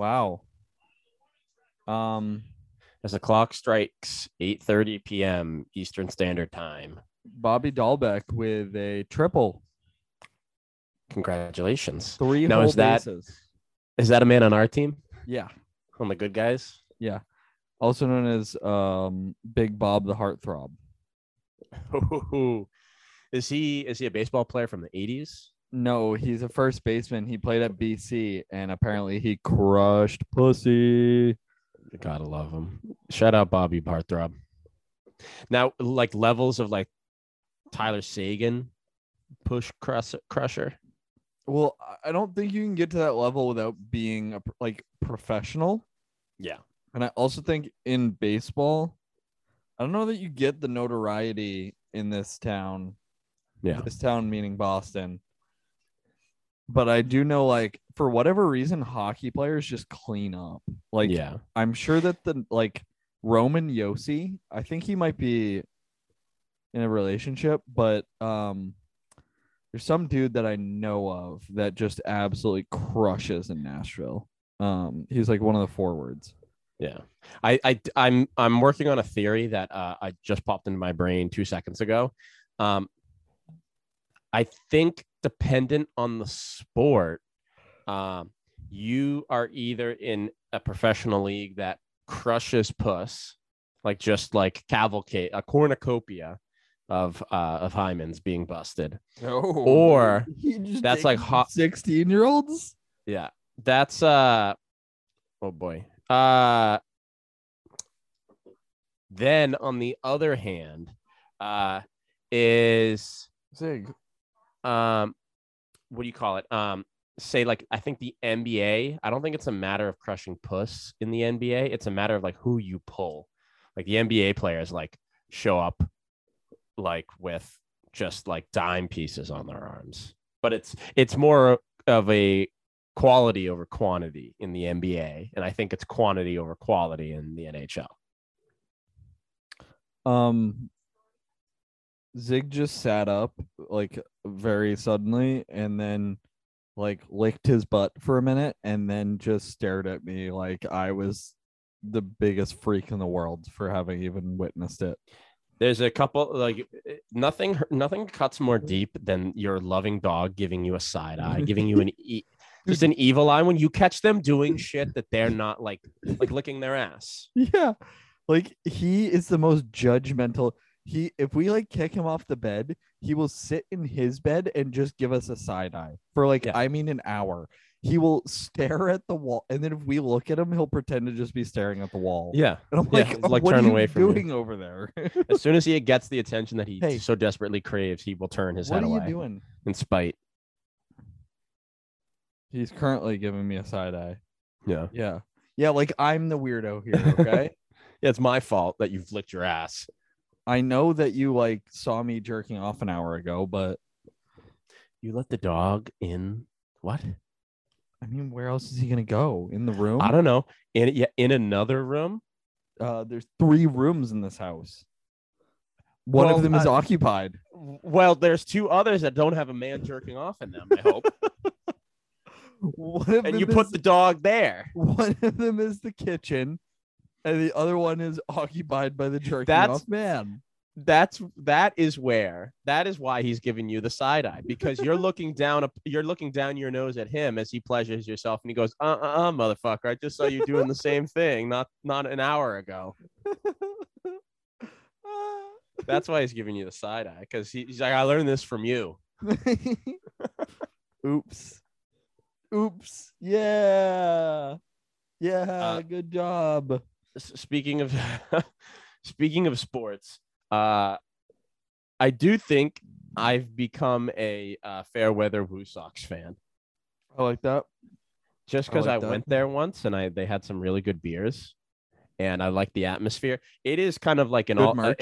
wow um As the clock strikes 8:30 p.m. Eastern Standard Time. bobby Dalbec with a triple Congratulations. three Now, is that- bases Is that a man on our team? yeah On the good guys? Yeah. Also known as um big bob the heartthrob is he is he a baseball player from the 80s? No he's a first baseman he played at bc and apparently he crushed pussy Gotta love him. Shout out Bobby Barthrob. Now, like levels of like Tyler Seguin push crusher, crusher. well I- i don't think you can get to that level without being a, like professional Yeah. And I also think in baseball, I don't know that you get the notoriety in this town. Yeah. This town meaning Boston. But I do know, like, for whatever reason, hockey players just clean up. Like, yeah. I'm sure that the like Roman Josi, I think he might be in a relationship, but um there's some dude that I know of that just absolutely crushes in Nashville. Um, he's like one of the forwards. Yeah. I, I I'm I'm working on a theory that uh, I just popped into my brain two seconds ago. Um, I think dependent on the sport, um, you are either in a professional league that crushes puss, like just like cavalcade a cornucopia of uh of hymens being busted. Or that's like hot- 16 year olds. Yeah. That's uh oh boy. Uh then on the other hand, uh is Zig. Um what do you call it? Um say like I think the NBA, I don't think it's a matter of crushing puss in the NBA. It's a matter of like who you pull. Like the NBA players like show up like with just like dime pieces on their arms. But it's it's more of a quality over quantity in the NBA and I think it's quantity over quality in the NHL. Um, Zig just sat up like very suddenly and then like licked his butt for a minute and then just stared at me like I was the biggest freak in the world for having even witnessed it. There's a couple like nothing nothing cuts more deep than your loving dog giving you a side eye, giving you an e- just an evil eye when you catch them doing shit that they're not like like licking their ass. Yeah. Like he is the most judgmental. He if we like kick him off the bed, he will sit in his bed and just give us a side eye for like Yeah. I mean an hour. He will stare at the wall and then if we look at him, he'll pretend to just be staring at the wall. Yeah. And I'm Yeah, like, it's like what are turning you away from you." doing over there? As soon as he gets the attention that he Hey. so desperately craves, he will turn his head away. what are you doing? in spite. He's currently giving me a side eye. Yeah. Yeah. Yeah, like I'm the weirdo here, okay? Yeah, it's my fault that you've licked your ass. I know that you like saw me jerking off an hour ago, but You let the dog in what? I mean, where else is he gonna go? In the room? I don't know. In yeah, in another room. uh there's three rooms in this house. One Well, of them is uh, occupied. Well, there's two others that don't have a man jerking off in them. I hope. And you is, put the dog there. one of them is the kitchen, and the other one is occupied by the jerking That's- off man. That's that is where that is why he's giving you the side eye because you're looking down you're looking down your nose at him as he pleasures yourself and he goes uh uh uh motherfucker I just saw you doing the same thing not not an hour ago that's why he's giving you the side eye because he, he's like I learned this from you Oops. Oops. Yeah. Yeah. Uh, good job. Speaking of speaking of sports uh I do think I've become a uh, fair weather Woo Sox fan I like that. just because I, like that. went there once and I they had some really good beers, and I like the atmosphere. It is kind of like an Good all uh,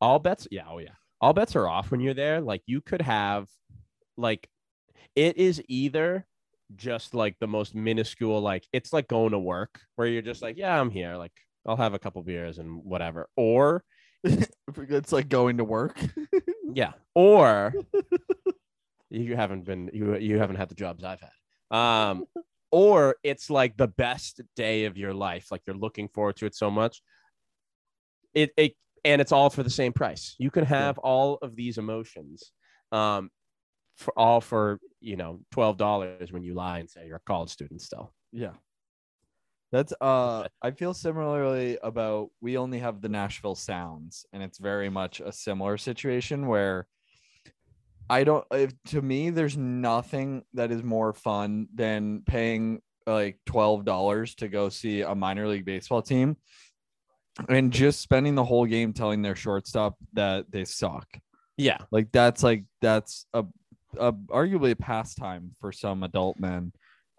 all bets. Yeah, oh yeah, all bets are off when you're there. Like you could have, like, it is either just like the most minuscule, like it's like going to work where you're just like, yeah, I'm here, like I'll have a couple beers and whatever, or it's like going to work. Yeah. Or you haven't been you you haven't had the jobs I've had. Um or it's like the best day of your life. Like you're looking forward to it so much. It it and it's all for the same price. You can have all of these emotions um for all for, you know, $12 when you lie and say you're a college student still. Yeah. That's uh I feel similarly about we only have the Nashville Sounds and it's very much a similar situation where I don't if, to me there's nothing that is more fun than paying like $12 to go see a minor league baseball team and just spending the whole game telling their shortstop that they suck. Yeah. Like that's like that's a, a arguably a pastime for some adult men.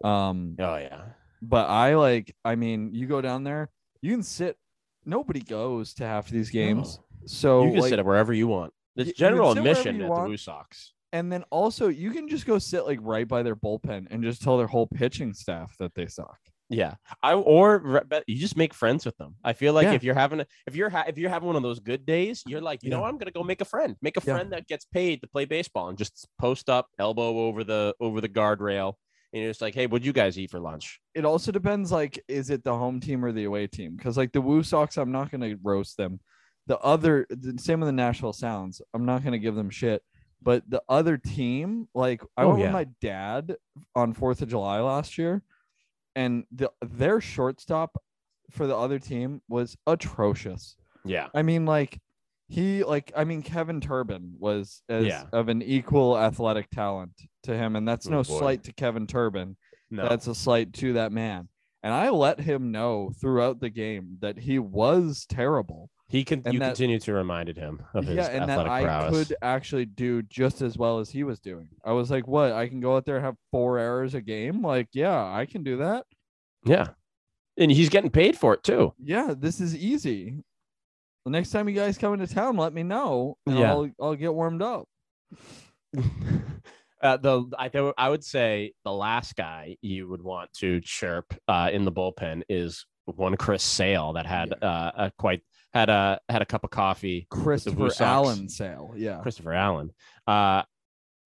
Um Oh yeah. but I like, I mean, you go down there, you can sit. Nobody goes to half of these games, so you can like, sit wherever you want. It's general admission at want. the Blue Sox. and then also you can just go sit like right by their bullpen and just tell their whole pitching staff that they suck. Yeah, I or you just make friends with them. I feel like Yeah. if you're having a, if you're ha- if you're having one of those good days, you're like, you know, what? I'm gonna go make a friend, make a Yeah. friend that gets paid to play baseball, and just post up, elbow over the over the guardrail, and you're just like, hey, what'd you guys eat for lunch? It also depends, like, is it the home team or the away team? Because like the Woo Sox, I'm not gonna roast them. The other, the same with the Nashville Sounds, I'm not gonna give them shit. But the other team, like I Oh, went yeah. with my dad on Fourth of July last year, and the their shortstop for the other team was atrocious. Yeah, I mean, like he like I mean Kevin Turbin was as Yeah. of an equal athletic talent to him, and that's Oh, no boy. slight to Kevin Turbin. no, That's a slight to that man. And I let him know throughout the game that he was terrible. He can. and You that- continue to remind him of his yeah, and that I prowess. could actually do just as well as he was doing. I was like, what? I can go out there and have four errors a game? Like, yeah, I can do that. Yeah, and he's getting paid for it too. Yeah, this is easy. The next time you guys come into town, let me know. And Yeah. I'll I'll get warmed up. uh, the I th- I would say the last guy you would want to chirp uh, in the bullpen is one Chris Sale that had uh, a quite had a had a cup of coffee. Christopher Allen sale. Yeah. Christopher Allen, uh,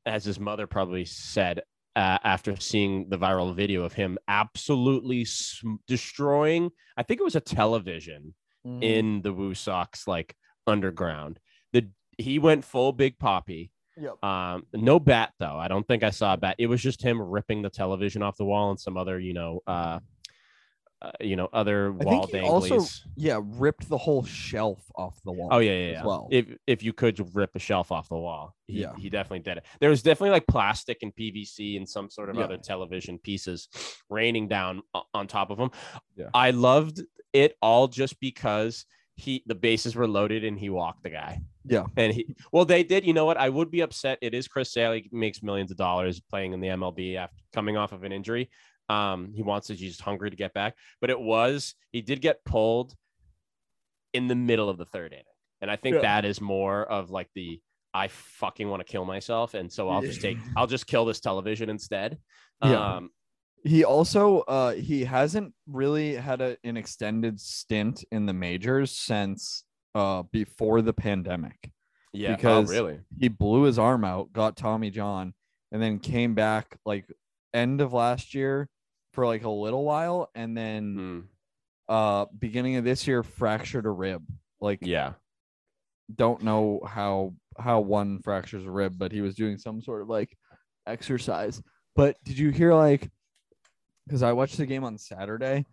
as his mother probably said uh, after seeing the viral video of him absolutely sm- destroying. I think it was a television Mhm. in the Woo Sox like underground. The he went full Big Papi. Yep. Um, no bat though. I don't think I saw a bat. It was just him ripping the television off the wall and some other, you know, uh, uh you know, other I wall he also yeah ripped the whole shelf off the wall. Oh yeah, yeah, yeah. well. If if you could rip a shelf off the wall, he, Yeah. he definitely did it. There was definitely like plastic and PVC and some sort of Yeah. other television pieces raining down on top of him. Yeah. I loved it all just because he the bases were loaded and he walked the guy. Yeah. And he well they did. You know what? I would be upset. It is Chris Sale. He makes millions of dollars playing in the MLB after coming off of an injury. Um, he wants to. He's just hungry to get back. But it was he did get pulled in the middle of the third inning, and I think Yeah. that is more of like the I fucking want to kill myself, and so I'll just take I'll just kill this television instead. Yeah. Um, He also uh he hasn't really had a, an extended stint in the majors since uh before the pandemic. yeah. Because- oh, really? He blew his arm out, got Tommy John, and then came back like end of last year for like a little while and then Hmm. uh beginning of this year fractured a rib. Like Yeah. don't know how how one fractures a rib, but he was doing some sort of like exercise. But did you hear like because I watched the game on Saturday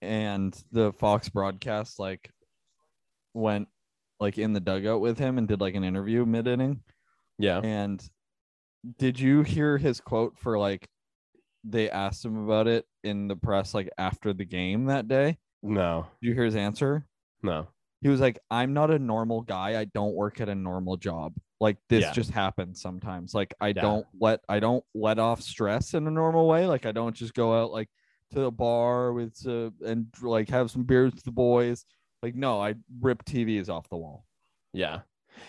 and the Fox broadcast like went like in the dugout with him and did like an interview mid inning. Yeah. And did you hear his quote for like they asked him about it in the press like after the game that day? No. Did you hear his answer? No. he was like i'm not a normal guy i don't work at a normal job like this Yeah. just happens sometimes like i Yeah. don't let i don't let off stress in a normal way like i don't just go out like to the bar with uh, and like have some beers with the boys like no i rip tvs off the wall Yeah.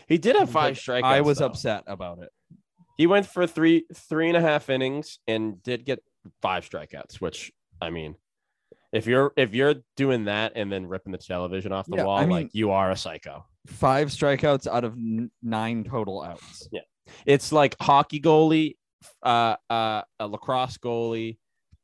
He did have five Like, strikeouts. i was though. upset about it He went for three three and a half innings and did get five strikeouts, which I mean, if you're if you're doing that and then ripping the television off the Yeah, wall, I mean- like you are a psycho. five strikeouts out of n- nine total outs. Yeah, it's like hockey goalie, uh, uh, a lacrosse goalie,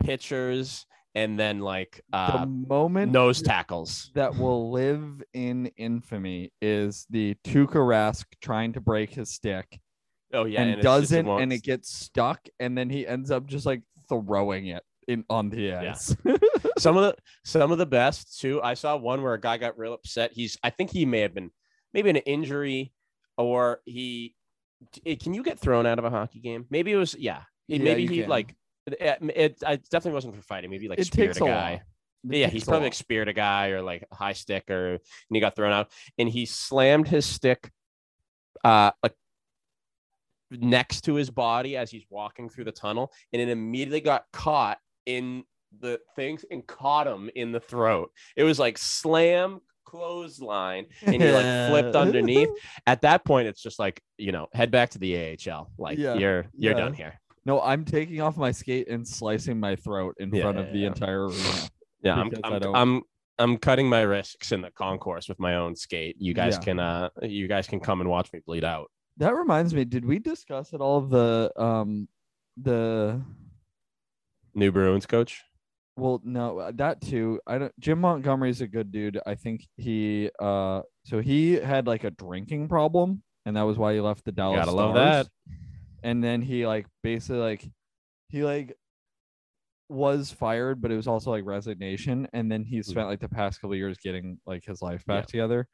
pitchers, and then like the uh, moment nose tackles. that will live in infamy is the Tuukka Rask trying to break his stick Oh yeah, and, just- doesn't, and it gets stuck, and then he ends up just like throwing it in on the ice. some of the some of the best too. I saw one where a guy got real upset. He's I think he may have been maybe an injury or he eh, can you get thrown out of a hockey game? Maybe it was yeah. Yeah, maybe he can. like it, it, it definitely wasn't for fighting. Maybe like it speared takes a a guy. It yeah, he's probably like speared a guy or like high stick or and he got thrown out and he slammed his stick uh like next to his body as he's walking through the tunnel and it immediately got caught in the things and caught him in the throat. It was like slam clothesline and he like flipped underneath. At that point it's just like, you know, head back to the AHL. Like Yeah, you're you're yeah. done here. No, I'm taking off my skate and slicing my throat in Yeah, front of the entire arena. Yeah, I'm I'm, I'm I'm cutting my risks in the concourse with my own skate. You guys can uh you guys can come and watch me bleed out. That reminds me, did we discuss at all the um the New Bruins coach. well no that too. I don't Jim Montgomery's a good dude. I think he uh so he had like a drinking problem and that was why he left the Dallas Gotta love that. And then he like basically like he like was fired, but it was also like resignation. And then he spent like the past couple years getting like his life back Hmm. Yeah. together.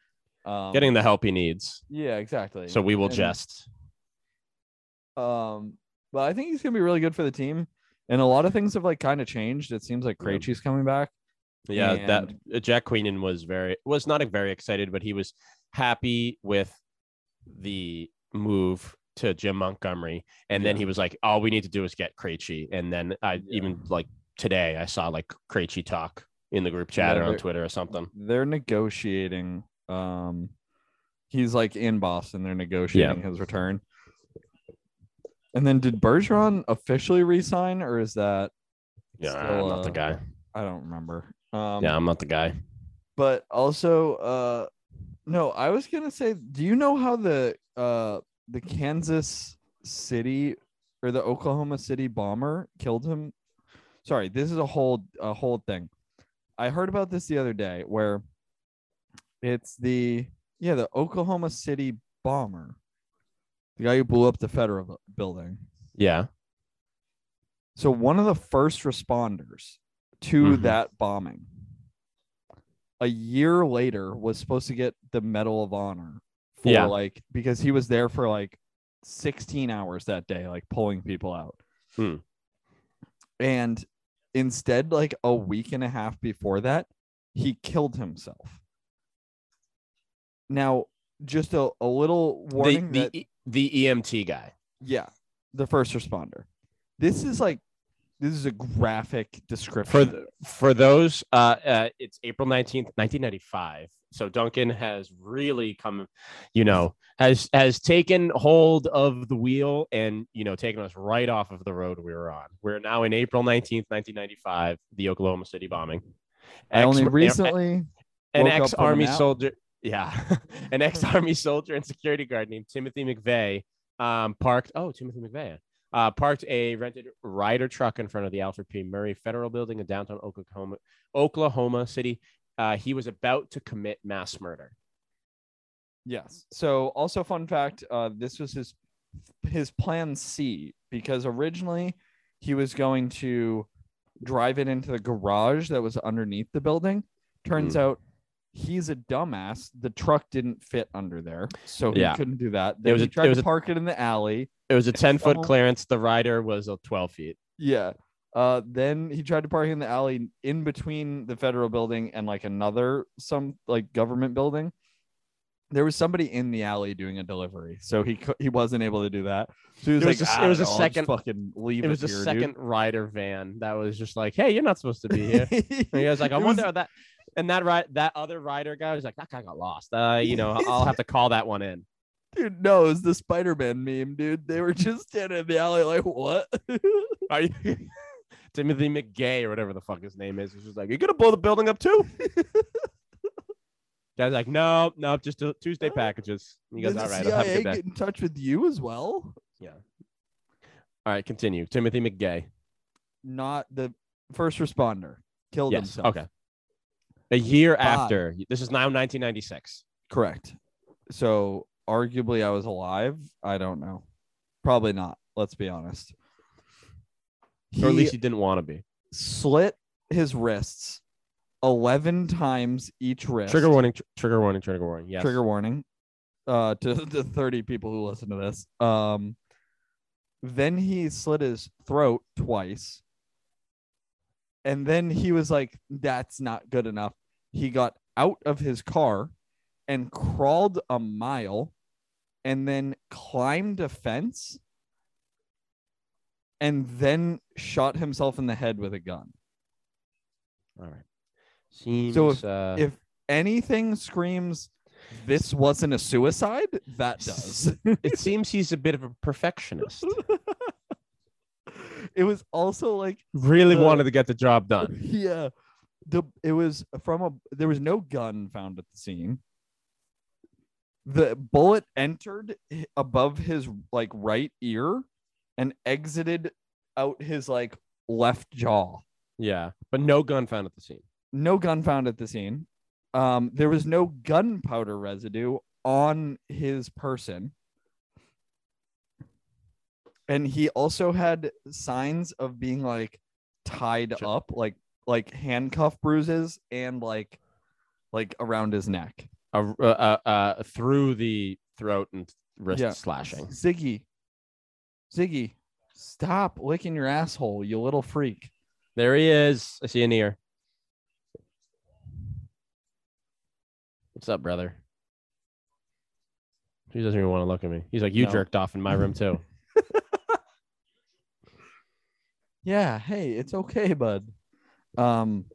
Um, Getting the help he needs. yeah, exactly. So we will And- jest. Um, but I think he's gonna be really good for the team. And a lot of things have like kind of changed. It seems like Yeah. Krejci's coming back. Yeah, that and- uh, Jack Queenan was very was not very excited, but he was happy with the move to Jim Montgomery. And then he was like, All we need to do is get Krejci. And then I Yeah. even like today I saw like Krejci talk in the group chat Yeah, or on Twitter or something. They're negotiating. Um, he's like in Boston. They're negotiating his return. And then did Bergeron officially resign, or is that Yeah, Still, I'm not the uh, guy. I don't remember. Um, yeah, I'm not the guy. but also uh no i was gonna say do you know how the uh the kansas city or the oklahoma city bomber killed him sorry this is a whole a whole thing i heard about this the other day where it's the yeah the oklahoma city bomber the guy who blew up the federal building Yeah. so one of the first responders to Mhm. that bombing a year later was supposed to get the Medal of Honor for Yeah. like because he was there for like 16 hours that day, like pulling people out. Hmm. And instead, like a week and a half before that, he killed himself. Now, just a, a little warning the, that the EMT guy. yeah, the first responder. This is like this is a graphic description. for th- for those uh, uh it's april 19th 1995 so duncan has really come you know has has taken hold of the wheel and you know taken us right off of the road we were on we're now in april 19th 1995 the oklahoma city bombing I only Ex- recently an ex army soldier yeah an ex army soldier and security guard named timothy mcveigh um parked oh timothy mcveigh uh, parked a rented Ryder truck in front of the Alfred P. Murrah Federal Building in downtown Oklahoma, Oklahoma City. Uh, he was about to commit mass murder. Yes. So also fun fact, uh this was his his plan C because originally he was going to drive it into the garage that was underneath the building. Turns Mm. out he's a dumbass. The truck didn't fit under there, so he Yeah. couldn't do that. Then was he a- tried it was to a- park it in the alley. It was a 10 foot someone- clearance. The Ryder was a 12 feet. Yeah. Uh, then he tried to park in the alley in between the federal building and like another some like government building. There was somebody in the alley doing a delivery, so he cou- he wasn't able to do that. So he was It like, was a s- "I it was don't a know, I'll just second- fucking leave It was a here, dude." second Ryder van that was just like, hey, you're not supposed to be here. And he was like, I It wonder was- that. And that right, that other Ryder guy was like, that guy got lost. Uh, you know, I'll have to call that one in. dude. No, it was the Spider-Man meme, dude. They were just standing in the alley, like, what? Are you Timothy McGay or whatever the fuck his name is? He's just like, you gonna blow the building up too? Guys like, no, no, just Tuesday Huh? packages. You guys, Did all the right. Have a good day. get in touch with you as well? Yeah. All right, continue. Timothy McGay. Not the first responder killed Yes. himself. Okay. A year By- after. This is now 1996. Correct. So arguably I was alive. I don't know. Probably not. Let's be honest. Or at least he didn't want to be. slit his wrists 11 times each wrist. Trigger warning. Tr- trigger warning. Trigger warning. Yes. Trigger warning. Uh to the 30 people who listen to this. Um then he slit his throat twice. And then he was like that's not good enough. He got out of his car and crawled a mile and then climbed a fence and then shot himself in the head with a gun. All right. Seems. So if- uh, if anything screams this wasn't a suicide, that does. it seems he's a bit of a perfectionist. it was also like Really The- wanted to get the job done. yeah. The it was from a there was no gun found at the scene. The bullet entered above his like right ear and exited out his like left jaw. Yeah, but no gun found at the scene. no gun found at the scene. Um there was no gunpowder residue on his person and he also had signs of being like tied up like like handcuff bruises and like like around his neck uh, uh, uh, through the throat and wrist Yeah. slashing. ziggy ziggy stop licking your asshole you little freak There he is. I see an ear. What's up, brother? He doesn't even want to look at me. He's like, you No. jerked off in my room too. Yeah, hey, it's okay, bud. Um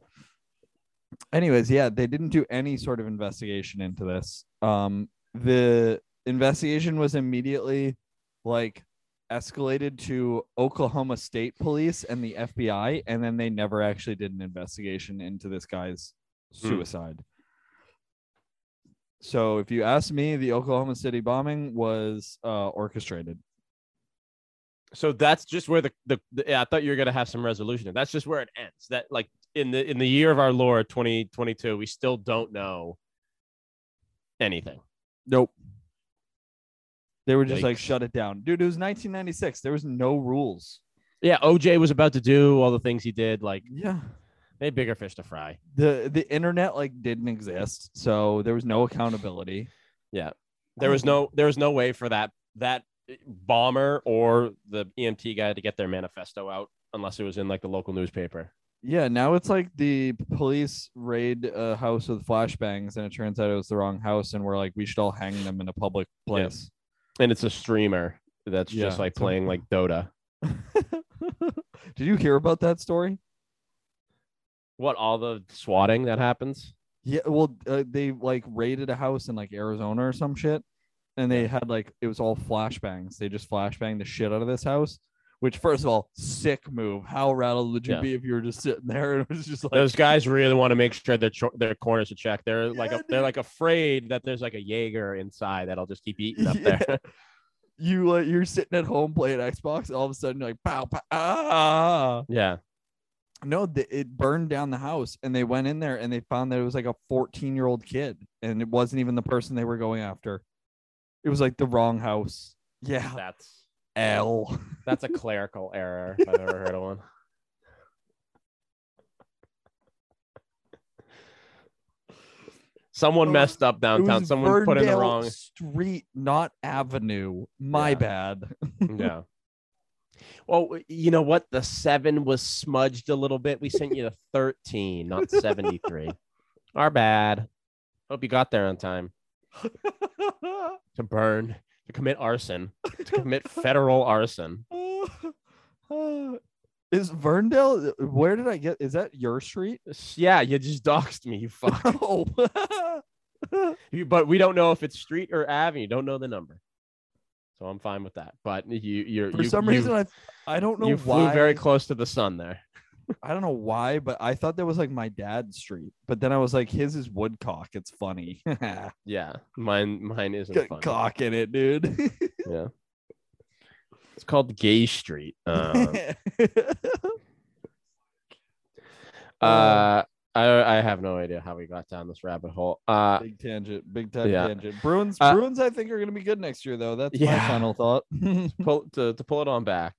anyways, yeah, they didn't do any sort of investigation into this. Um the investigation was immediately like escalated to Oklahoma State Police and the FBI and then they never actually did an investigation into this guy's Hmm. suicide. So if you ask me, the Oklahoma City bombing was uh orchestrated. So that's just where the, the, the yeah, I thought you were gonna have some resolution. That's just where it ends. That like in the in the year of our Lord 2022, we still don't know anything. Nope. They were just like Yikes. shut it down. Dude, it was 1996. There was no rules. Yeah, OJ was about to do all the things he did. Like Yeah. they had bigger fish to fry. The the internet like didn't exist. So there was no accountability. Yeah, there was um, no there was no way for that that bomber or the EMT guy to get their manifesto out unless it was in like the local newspaper. Yeah, now it's like the police raid a house with flashbangs and it turns out it was the wrong house and we're like we should all hang them in a public place. And it's a streamer that's Yeah, just like a- playing like Dota. Did you hear about that story? What all the swatting that happens? Yeah, well, uh, they like raided a house in like Arizona or some shit, and they had like it was all flashbangs. They just flashbanged the shit out of this house. Which, first of all, sick move. How rattled would you Yeah. be if you were just sitting there and it was just like, Those guys really want to make sure their cho- their corners are checked. They're like a, they're like afraid that there's like a Jaeger inside that'll just keep eating up Yeah. there. you like you're sitting at home playing Xbox, all of a sudden you're like, pow, pow, ah. yeah. No, th- it burned down the house, and they went in there and they found that it was like a 14 year old kid, and it wasn't even the person they were going after. It was like the wrong house. Yeah, That's L. that's a clerical error if I've ever heard of one. Someone Oh, messed up downtown. Someone put in the wrong. street, not avenue. My Yeah. bad. Yeah. Well, you know what? The seven was smudged a little bit. We sent you the 13, not 73. Our bad. Hope you got there on time to burn, to commit arson, to commit federal arson. Is Verndale? Where did I get? Is that your street? Yeah, you just doxed me, you fuck. Oh, You- but we don't know if it's street or avenue. Don't know the number. So I'm fine with that. But you, you're for you, some you- reason I I don't know you flew very close to the sun there. I don't know why, but I thought that was like my dad's street. But then I was like, his is Woodcock. It's funny. Yeah, mine mine isn't Got funny. cock in it, dude. Yeah, it's called Gay Street. Um, uh, I I have no idea how we got down this rabbit hole. Uh, big tangent, big time Yeah. tangent. Bruins, Uh, Bruins, I think are gonna be good next year, though. That's my final thought. pull to, to pull it on back.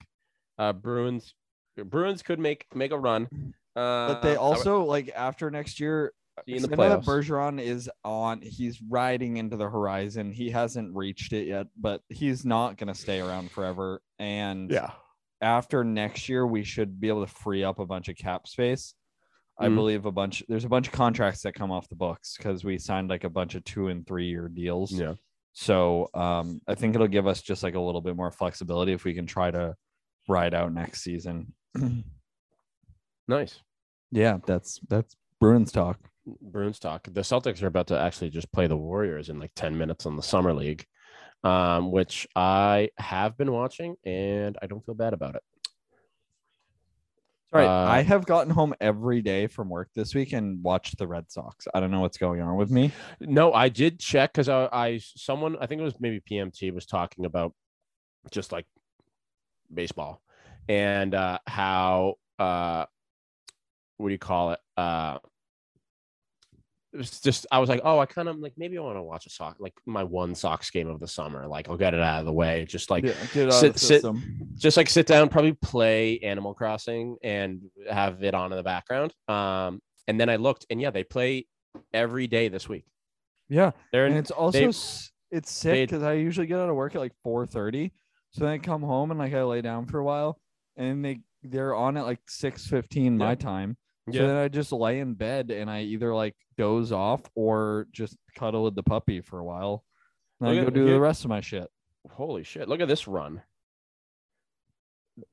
Uh, Bruins Bruins could make make a run. Uh, but they I would also like after next year. see in the 'cause I know that playoffs. Bergeron is on. He's riding into the horizon. He hasn't reached it yet, but he's not gonna stay around forever. And Yeah, after next year, we should be able to free up a bunch of cap space. I Mhm. believe a bunch. There's a bunch of contracts that come off the books because we signed like a bunch of two and three year deals. yeah. So um, I think it'll give us just like a little bit more flexibility if we can try to ride out next season. Nice. yeah, that's that's Bruins talk. Bruins talk. The Celtics are about to actually just play the Warriors in like 10 minutes on the summer league, um, which I have been watching and I don't feel bad about it. All right, Uh, I have gotten home every day from work this week and watched the Red Sox. I don't know what's going on with me. No, I did check because I, I someone I think it was maybe PMT was talking about just like baseball and uh how uh what do you call it? Uh it was just I was like, oh, I kind of like maybe I want to watch a sock like my one Sox game of the summer. Like I'll get it out of the way. Just like Yeah, sit- sit- just like sit down, probably play Animal Crossing and have it on in the background. Um, and then I looked, and yeah, they play every day this week. Yeah, They're and it's also they- it's sick because I usually get out of work at like four thirty, so then I come home and like I lay down for a while, and they they're on at like six fifteen my time. So Yeah. then I just lay in bed and I either like doze off or just cuddle with the puppy for a while. And I go do the rest of my shit. holy shit! Look at this run.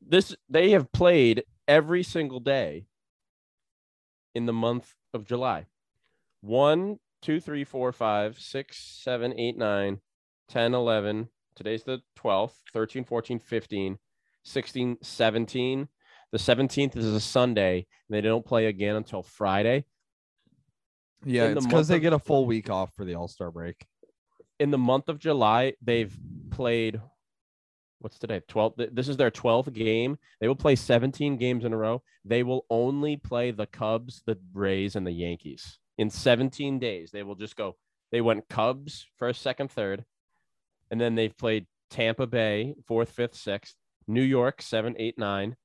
This they have played every single day in the month of July. One, two, three, four, five, six, seven, eight, nine, 10, 11. Today's the 12th, 13, 14, 15, 16, 17. The 17th is a Sunday, and they don't play again until Friday. Yeah, In it's because they of- get a full week off for the All Star break. in the month of July, they've played what's today? 12. This is their 12th game. They will play 17 games in a row. They will only play the Cubs, the Rays, and the Yankees. In 17 days, they will just go. They went Cubs first, second, third, and then they've played Tampa Bay fourth, fifth, sixth, New York seven, eight, nine,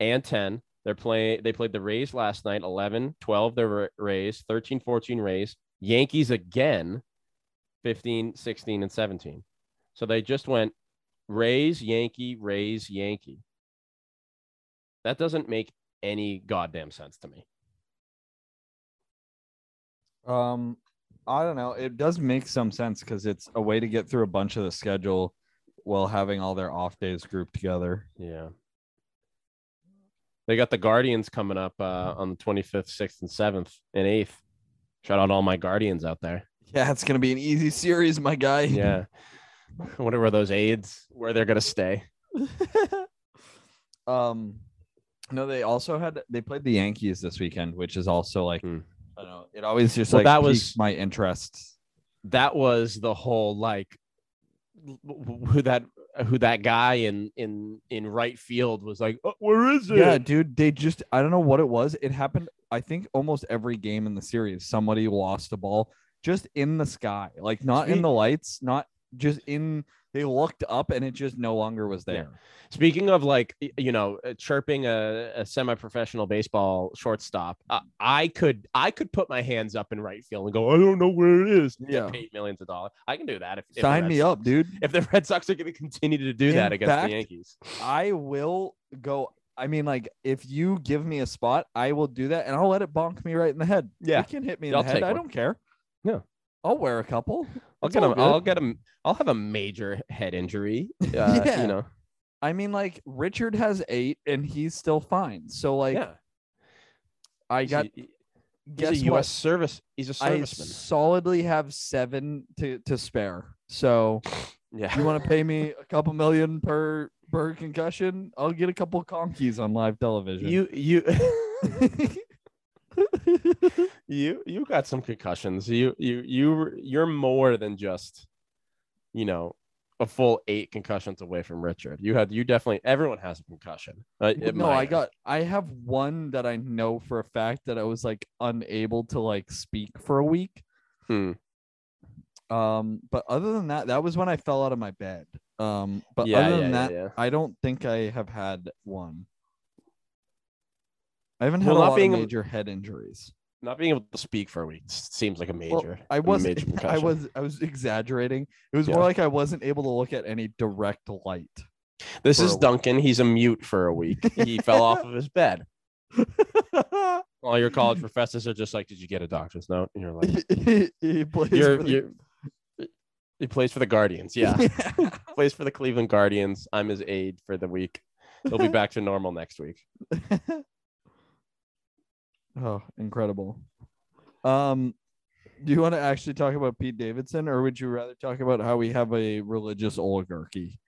and 10. They're playing, they played the Rays last night 11, 12, the Ra- Rays, 13, 14 Rays, Yankees again, 15, 16, and 17. So they just went Rays, Yankee, Rays, Yankee. That doesn't make any goddamn sense to me. Um, I don't know. It does make some sense because it's a way to get through a bunch of the schedule while having all their off days grouped together. Yeah. They got the Guardians coming up uh, on the 25th, 6th, and 7th and 8th. Shout out all my Guardians out there. Yeah, it's gonna be an easy series, my guy. Yeah. I wonder where those aides, where they're going to stay. um, no, they also had they played the Yankees this weekend, which is also like Hmm. I don't know. It always just Well, like that was- my interest. that was the whole like who that who that guy in in in right field was like oh, where is it Yeah, dude, they just I don't know what it was. It happened. I think almost every game in the series, somebody lost a ball just in the sky, like not in the lights, not just in. They looked up and it just no longer was Yeah. there. speaking of like you know uh, chirping a, a semi-professional baseball shortstop uh, i could i could put my hands up in right field and go i don't know where it is Yeah. paid millions of dollars i can do that if, if Sign me Sox- up, dude. if the red sox are going to continue to do In that against fact, the yankees I will go. I mean, like, if you give me a spot, I will do that, and I'll let it bonk me right in the head. Yeah. it can hit me in I'll the head. I don't care. Yeah. I'll wear a couple. i'll get them. i'll get him i'll have a major head injury uh, Yeah. you know I mean, like, Richard has eight, and he's still fine. So, like, yeah I He's got a- he's guess a what? us service he's a serviceman I solidly have seven to, to spare. So yeah you want to pay me a couple million per per concussion? I'll get a couple conkies on live television. you you you you got some concussions. You you you you're more than just, you know, a full eight concussions away from Richard. You had you definitely everyone has a concussion. Uh, no, I got I have one that I know for a fact that I was like unable to like speak for a week. Hmm. Um, but other than that, that was when I fell out of my bed. Um, but Yeah, other than yeah, that, yeah. I don't think I have had one. I haven't had Well, a lot being of major head injuries. Not being able to speak for a week seems like a major. Well, I was major I was I was exaggerating. It was Yeah. more like I wasn't able to look at any direct light. This is. Duncan. He's a mute for a week. He fell off of his bed. All your college professors are just like, "Did you get a doctor's note?" And you're like, he, he plays "You're for the- you're." He plays for the Guardians. Yeah, plays for the Cleveland Guardians. I'm his aide for the week. He'll be back to normal next week. Oh, incredible. Um, do you want to actually talk about Pete Davidson, or would you rather talk about how we have a religious oligarchy?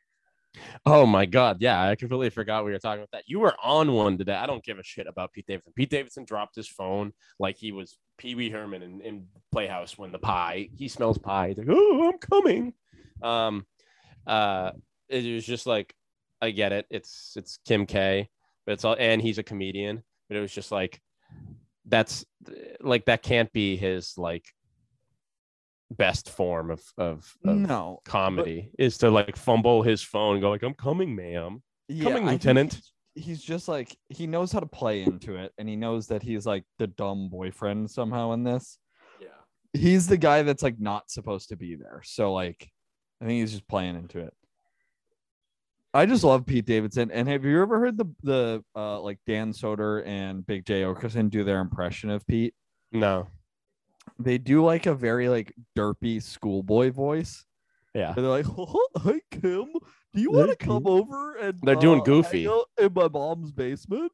Oh my god, yeah, I completely forgot we were talking about that. You were on one today. I don't give a shit about Pete Davidson. Pete Davidson dropped his phone like he was Pee Wee Herman in, in Playhouse when the pie he smells pie. He's like, oh, I'm coming. Um, uh, it was just like, I get it. It's it's Kim K, but it's all and he's a comedian. But it was just like, that's like that can't be his like best form of of, of no, comedy is to like fumble his phone and go like, I'm coming, ma'am. yeah, Coming, I Lieutenant. he's- He's just like he knows how to play into it, and he knows that he's like the dumb boyfriend somehow in this. Yeah. He's the guy that's like not supposed to be there. So like, I think he's just playing into it. I just love Pete Davidson. And have you ever heard the the uh like Dan Soder and Big Jay Oakerson do their impression of Pete? No. They do like a very like derpy schoolboy voice. Yeah. And they're like, "Hi Kim, do you want to come over and They're doing uh, goofy. hang out in my mom's basement?"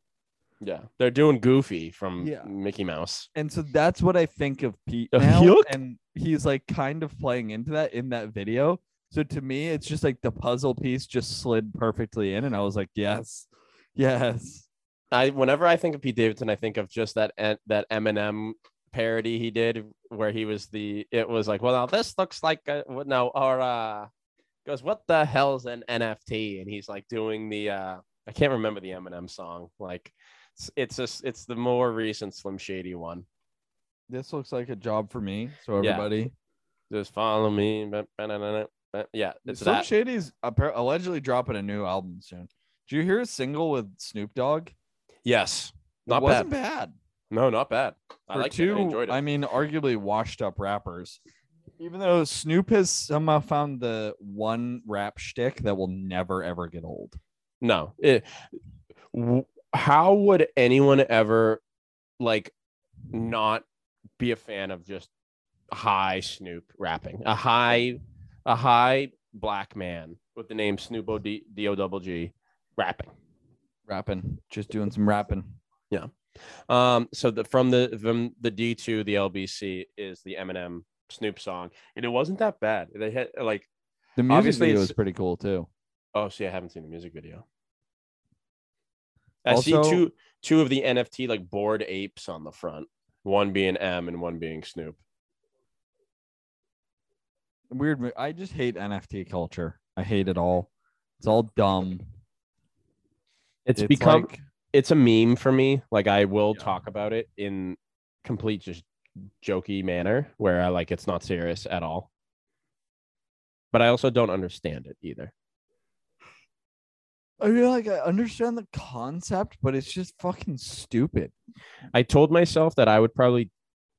Yeah. They're doing Goofy from Yeah. Mickey Mouse. And so that's what I think of Pete now. yuck. And he's like kind of playing into that in that video. So to me, it's just like the puzzle piece just slid perfectly in, and I was like, yes, yes. I whenever I think of Pete Davidson, I think of just that that Eminem parody he did where he was the it was like, well, now this looks like a, what no or uh goes, what the hell's an NFT? And he's like doing the uh I can't remember the Eminem song. Like it's it's just it's the more recent Slim Shady one. This looks like a job for me. So Yeah. everybody, Just follow me. Ba- Yeah, it's Slim that. Shady's appar- allegedly dropping a new album soon. Did you hear a single with Snoop Dogg? Yes. It Not wasn't bad. bad. No, not bad. I like two, it. I enjoyed it. I mean, arguably washed up rappers. Even though Snoop has somehow found the one rap shtick that will never ever get old. No. It, w- how would anyone ever like not be a fan of just high Snoop rapping? A high, a high black man with the name Snoop O D D O double G rapping. Rapping, just doing some rapping. Yeah. Um, so the from the from the D two the LBC is the Eminem Snoop song, and it wasn't that bad. They had like The music Obviously, video was pretty cool too. Oh, see, I haven't seen the music video. I see two two of the NFT like bored apes on the front, one being M and one being Snoop. Weird. I just hate NFT culture. I hate it all. It's all dumb. It's, become like- it's a meme for me. Like I will Yeah. talk about it in complete just jokey manner where I like it's not serious at all. But I also don't understand it either. I mean, like I understand the concept, but it's just fucking stupid. I told myself that I would probably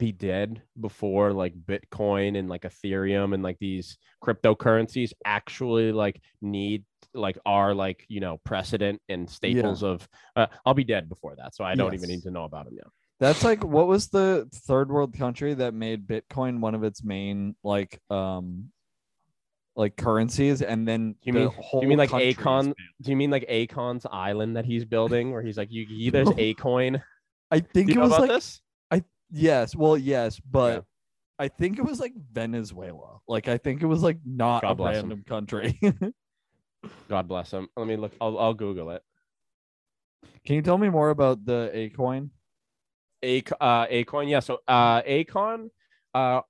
be dead before like Bitcoin and like Ethereum and like these cryptocurrencies actually like need like are like you know precedent and staples of uh, I'll be dead before that so I don't even need to know about them now. That's like what was the third world country that made Bitcoin one of its main like um like currencies, and then You mean- you mean like country is Akon? banned. Do you mean like Akon's island that he's building where he's like you, there's a coin? I think it was like this? Yes, well yes, but Yeah. I think it was like Venezuela. Like I think it was like not God a random country. God bless him. Let me look. I'll, I'll Google it. Can you tell me more about the A coin? A uh, Acorn, yeah. So uh, Akon uh,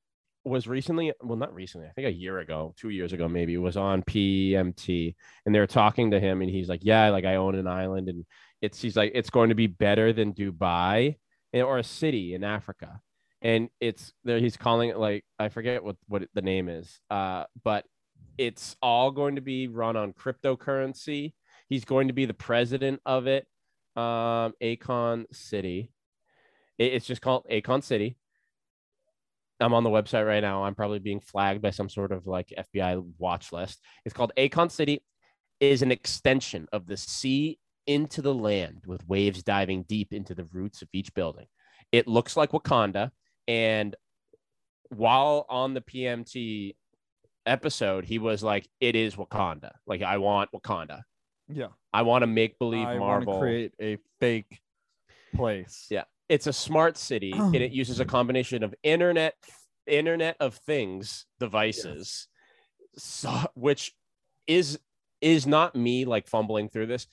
was recently, well, not recently, I think a year ago, two years ago, maybe, was on PMT, and they were talking to him, and he's like, "Yeah, like I own an island, and it's he's like it's going to be better than Dubai or a city in Africa." And it's there. He's calling it like I forget what what the name is, uh, but it's all going to be run on cryptocurrency. He's going to be the president of it. Um, Akon City. It- It's just called Akon City. I'm on the website right now. I'm probably being flagged by some sort of like FBI watch list. It's called Akon City. Is an extension of the sea into the land with waves diving deep into the roots of each building. It looks like Wakanda. And while on the PMT episode, he was like, "It is Wakanda. Like I want Wakanda. Yeah. I want to make believe Marvel." create a fake place. Yeah. It's a smart city, and it uses a combination of internet, Internet of Things devices, so, which is is not me like fumbling through this.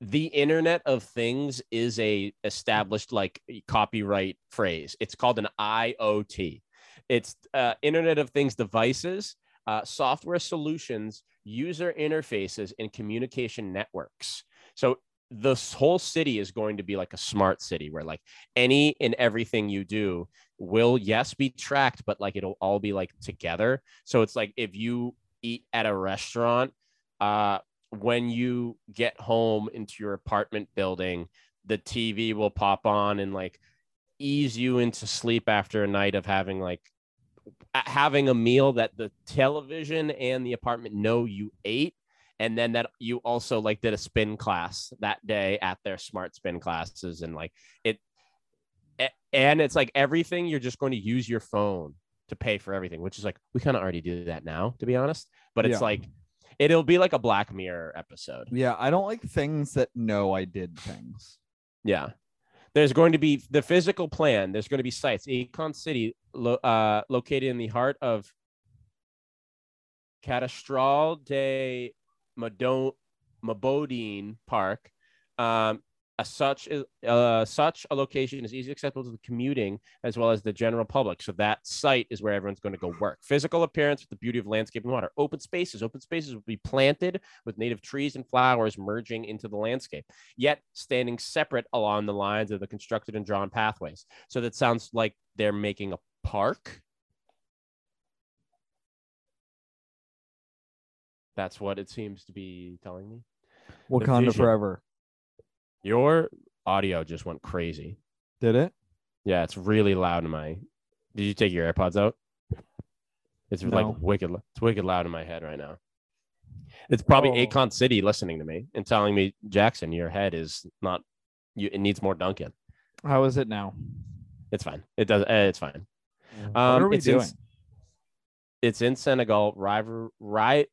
The Internet of Things is a established like copyright phrase. It's called an IoT. It's uh, Internet of Things devices, uh, software solutions, user interfaces, and communication networks. So this whole city is going to be like a smart city where like any and everything you do will yes be tracked but like it'll all be like together so it's like if you eat at a restaurant uh when you get home into your apartment building the tv will pop on and like ease you into sleep after a night of having like having a meal that the television and the apartment know you ate. And then that you also like did a spin class that day at their smart spin classes. And like it and it's like everything you're just going to use your phone to pay for everything which is like we kind of already do that now to be honest. But it's Yeah. like it'll be like a black mirror episode Yeah, I don't like things that know I did things. yeah there's going to be the physical plan there's going to be sites Akon City lo- uh, located in the heart of Catastral de Madon- Mabodine Park. Um, a such is uh, such a location is easily accessible to the commuting as well as the general public. So that site is where everyone's going to go work. Physical appearance with the beauty of landscape and water. Open spaces. Open spaces will be planted with native trees and flowers merging into the landscape, yet standing separate along the lines of the constructed and drawn pathways. So that sounds like they're making a park. That's what it seems to be telling me. Wakanda vision. forever. Your audio just went crazy. Did it? Yeah, it's really loud in my. Did you take your AirPods out? It's No. like wicked. It's wicked loud in my head right now. It's probably Oh. Akon City listening to me and telling me, Jackson, your head is not. You, it needs more Duncan. How is it now? It's fine. It does. eh, It's fine. what Um, are we it's in- doing? it's in Senegal. Rival, right.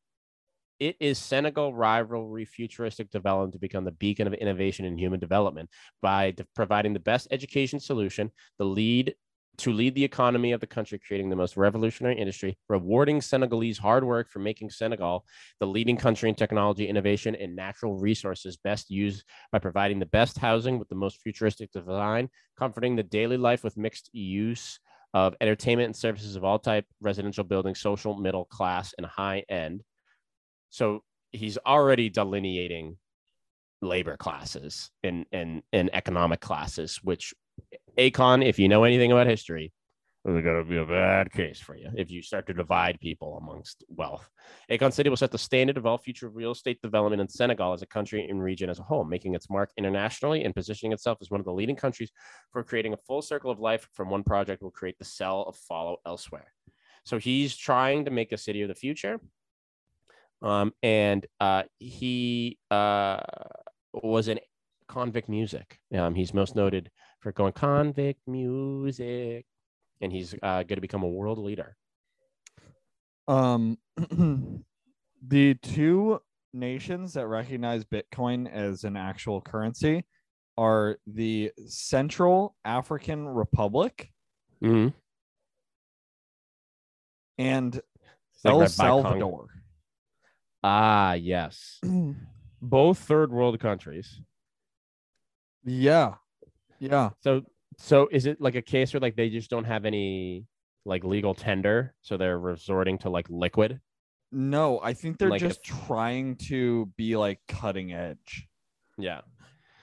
It is Senegal rivalry futuristic development to become the beacon of innovation and human development by de- providing the best education solution, the lead to lead the economy of the country, creating the most revolutionary industry, rewarding Senegalese hard work for making Senegal the leading country in technology, innovation, and natural resources best used by providing the best housing with the most futuristic design, comforting the daily life with mixed use of entertainment and services of all type, residential buildings, social, middle class, and high end. So he's already delineating labor classes and and and economic classes, which Akon, if you know anything about history, is going to be a bad case for you if you start to divide people amongst wealth. Akon City will set the standard of all future real estate development in Senegal as a country and region as a whole, making its mark internationally and positioning itself as one of the leading countries for creating a full circle of life from one project will create the cell of follow elsewhere. So he's trying to make a city of the future. Um, and uh, he uh, was in convict music. Um, he's most noted for going convict music, and he's uh, going to become a world leader. Um, the two nations that recognize Bitcoin as an actual currency are the Central African Republic Mm-hmm. and like El Salvador. Ah, yes. Both third world countries. yeah, yeah. So So is it like a case where like they just don't have any like legal tender, so they're resorting to like liquid? No, I think they're Like just trying to be like cutting edge. Yeah.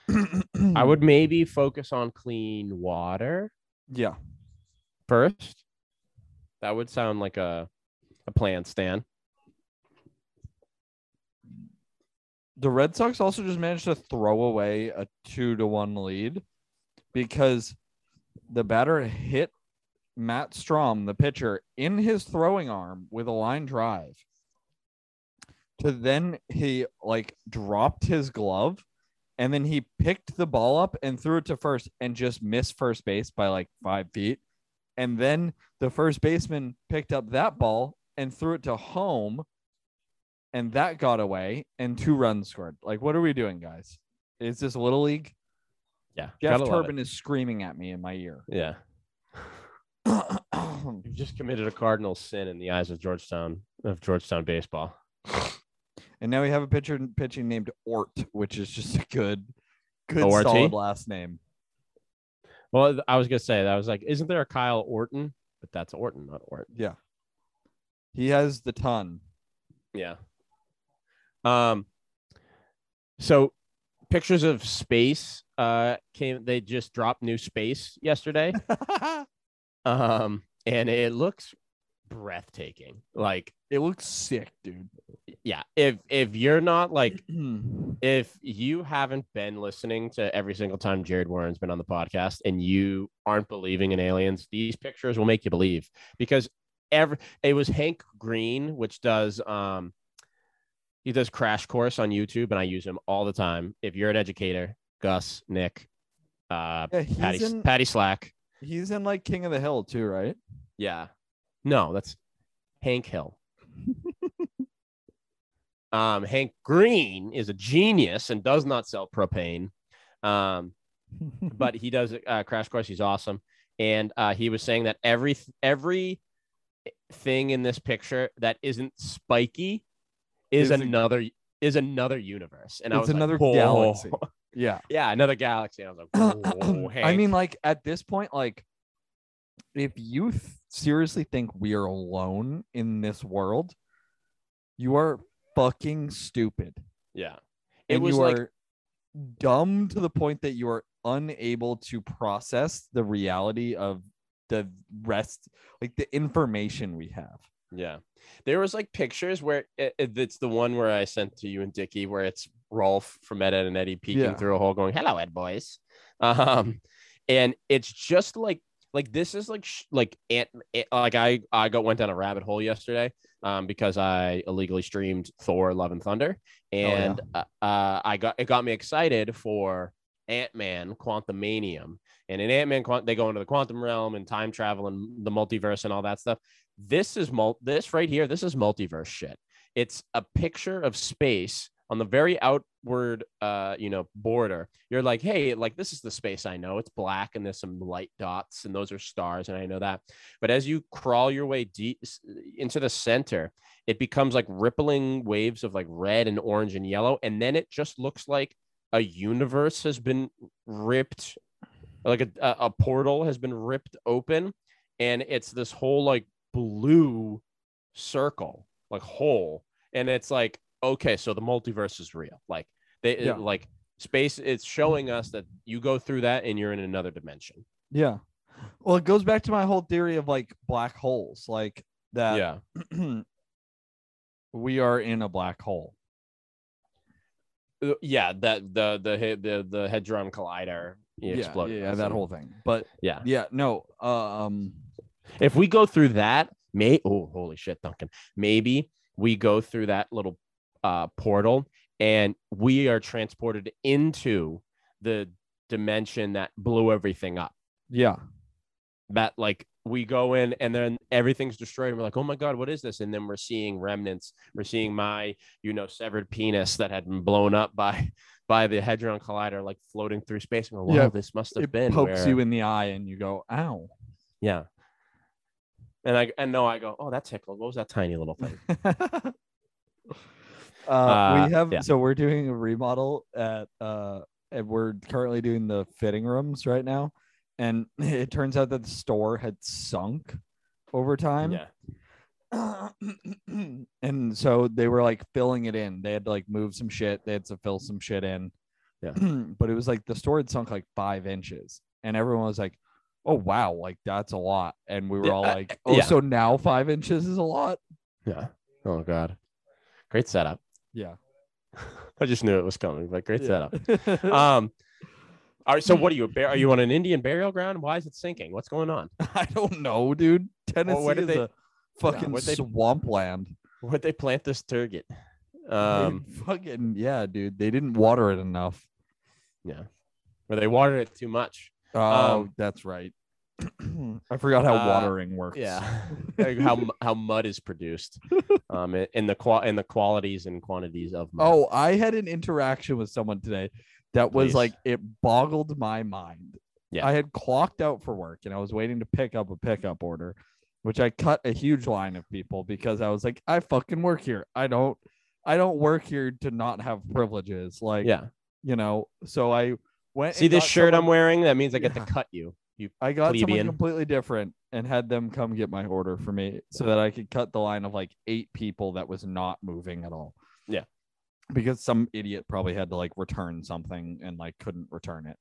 I would maybe focus on clean water Yeah. first. That would sound like a a plan, Stan. The Red Sox also just managed to throw away a two to one lead because the batter hit Matt Strahm, the pitcher, in his throwing arm with a line drive. To then he like dropped his glove and then he picked the ball up and threw it to first and just missed first base by like five feet. And then the first baseman picked up that ball and threw it to home and that got away and two runs scored. Like, what are we doing, guys? Is this little league? Yeah. Jeff gotta love it. Turbin is screaming at me in my ear. Yeah. You've just committed a cardinal sin in the eyes of Georgetown of Georgetown baseball. and now we have a pitcher pitching named Ort, which is just a good, good ORT? solid last name. Well, I was gonna say that I was like, isn't there a Kyle Orton? But that's Orton, not Ort. Yeah, he has the ton. Yeah. Um. So, pictures of space uh came. They just dropped new space yesterday. um, and it looks breathtaking. Like, it looks sick, dude. yeah, if if you're not like if you haven't been listening to every single time Jared Warren's been on the podcast and you aren't believing in aliens, these pictures will make you believe because every it was Hank Green, which does um he does crash course on YouTube and I use him all the time. If you're an educator, Gus, Nick, uh yeah, Patty in. Patty Slack. He's in like King of the Hill too, right? Yeah. No, that's Hank Hill. um, Hank Green is a genius and does not sell propane. Um, but he does uh, crash course. He's awesome. And uh, he was saying that every every thing in this picture that isn't spiky is, another is another universe. And I It's another like, galaxy. Yeah. yeah, another galaxy. And I was like, "Whoa, I mean, like at this point, like if you th- seriously think we are alone in this world, you are fucking stupid. yeah, it and was you like are dumb to the point that you are unable to process the reality of the rest, like the information we have. Yeah. There was like pictures where it, it- it's the one where I sent to you and Dickie where it's Rolf from Ed, Edd n Eddy peeking Yeah. through a hole going, hello, Ed boys. Um, and it's just like, like this is like, sh- like, ant, it, like I, I got, went down a rabbit hole yesterday um, because I illegally streamed Thor Love and Thunder. yeah. And uh, uh, I got, it got me excited for Ant-Man Quantumania. And in Ant-Man, Quant- they go into the quantum realm and time travel and the multiverse and all that stuff this is mul- this right here this is multiverse shit. It's a picture of space on the very outward uh you know border. You're like hey like this is the space i know. It's black and there's some light dots and those are stars and i know that. But as you crawl your way deep into the center it becomes like rippling waves of like red and orange and yellow. And then it just looks like a universe has been ripped like a, a a portal has been ripped open. And it's this whole like blue circle like hole and it's like okay so the multiverse is real like they Yeah. like space it's showing us that you go through that and you're in another dimension Yeah. Well, it goes back to my whole theory of like black holes, like that. yeah we are in a black hole. Uh, yeah that the the he- the the hadron collider Yeah, exploded yeah, that whole thing. But yeah yeah, no. Um, if we go through that may oh holy shit duncan. Maybe we go through that little uh portal and we are transported into the dimension that blew everything up. Yeah, that like we go in and then everything's destroyed and we're like oh my god what is this? And then we're seeing remnants. We're seeing my you know severed penis that had been blown up by by the hadron collider like floating through space. And go, wow Yeah, this must have it been pokes where... you in the eye, and you go, "Ow." yeah and i and no i go oh that tickled what was that tiny little thing uh, Uh, we have yeah. so we're doing a remodel at uh and we're currently doing the fitting rooms right now and it turns out that the store had sunk over time. yeah. and so they were like filling it in. They had to like move some shit. They had to fill some shit in. Yeah. but it was like the store had sunk like five inches, and everyone was like, "Oh wow, like that's a lot." And we were all uh, like, "Oh, yeah. so now five inches is a lot?" Yeah. Oh god. Great setup. Yeah. I just knew it was coming, but great Yeah. setup. Um all right, so what are you? a Are you on an Indian burial ground? Why is it sinking? What's going on? I don't know, dude. Tennessee where did is they- a fucking where'd they- swampland. Where'd they plant this Target? They Um, fucking yeah, dude. They didn't water it enough. yeah, where they watered it too much. Oh, Um, that's right. I forgot how uh, watering works. Yeah, how how mud is produced, um, in- in the qual in the qualities and quantities of mud. Oh, I had an interaction with someone today that was Please. like it boggled my mind. Yeah. I had clocked out for work and I was waiting to pick up a pickup order, which I cut a huge line of people because I was like, I fucking work here. I don't I don't work here to not have privileges. Like yeah. you know, so I went See this shirt I'm wearing? That means I get Yeah. to cut you. You I got plebeian. someone completely different and had them come get my order for me so that I could cut the line of like eight people that was not moving at all. Yeah. Because some idiot probably had to like return something and like couldn't return it.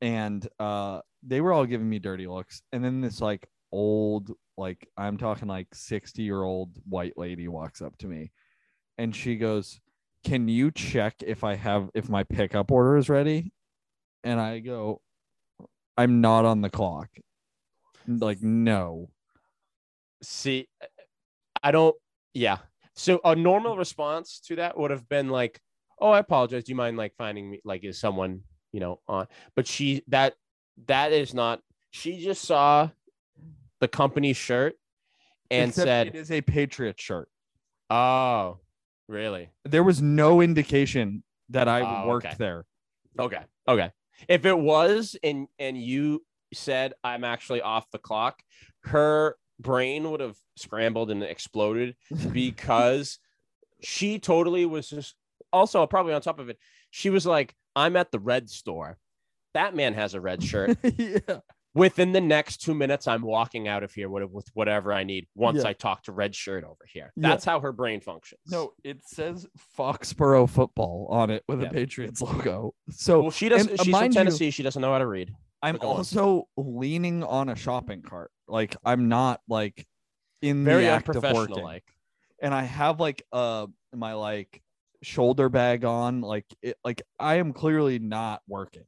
And uh they were all giving me dirty looks. And then this like old, like I'm talking like 60 year old white lady walks up to me and she goes, Can you check if I have if my pickup order is ready? And I go, I'm not on the clock. Like, no. see i don't yeah so a normal response to that would have been like oh i apologize do you mind like finding me like is someone you know on but she that that is not she just saw the company shirt and Except said it is a Patriot shirt. oh really There was no indication that I Oh, worked okay. there. okay okay if it was and and you said i'm actually off the clock her brain would have scrambled and exploded because she totally was just also probably on top of it she was like i'm at the red store that man has a red shirt yeah. Within the next two minutes i'm walking out of here with, whatever i need once Yeah. i talk to red shirt over here Yeah. that's how her brain functions No, it says Foxborough football on it with Yeah. a Patriots logo. So well she doesn't and, uh, she's from mind you- tennessee she doesn't know how to read I'm go on. also leaning on a shopping cart. Like I'm not like in very the act of working. like and I have like uh my like shoulder bag on, like it like I am clearly not working.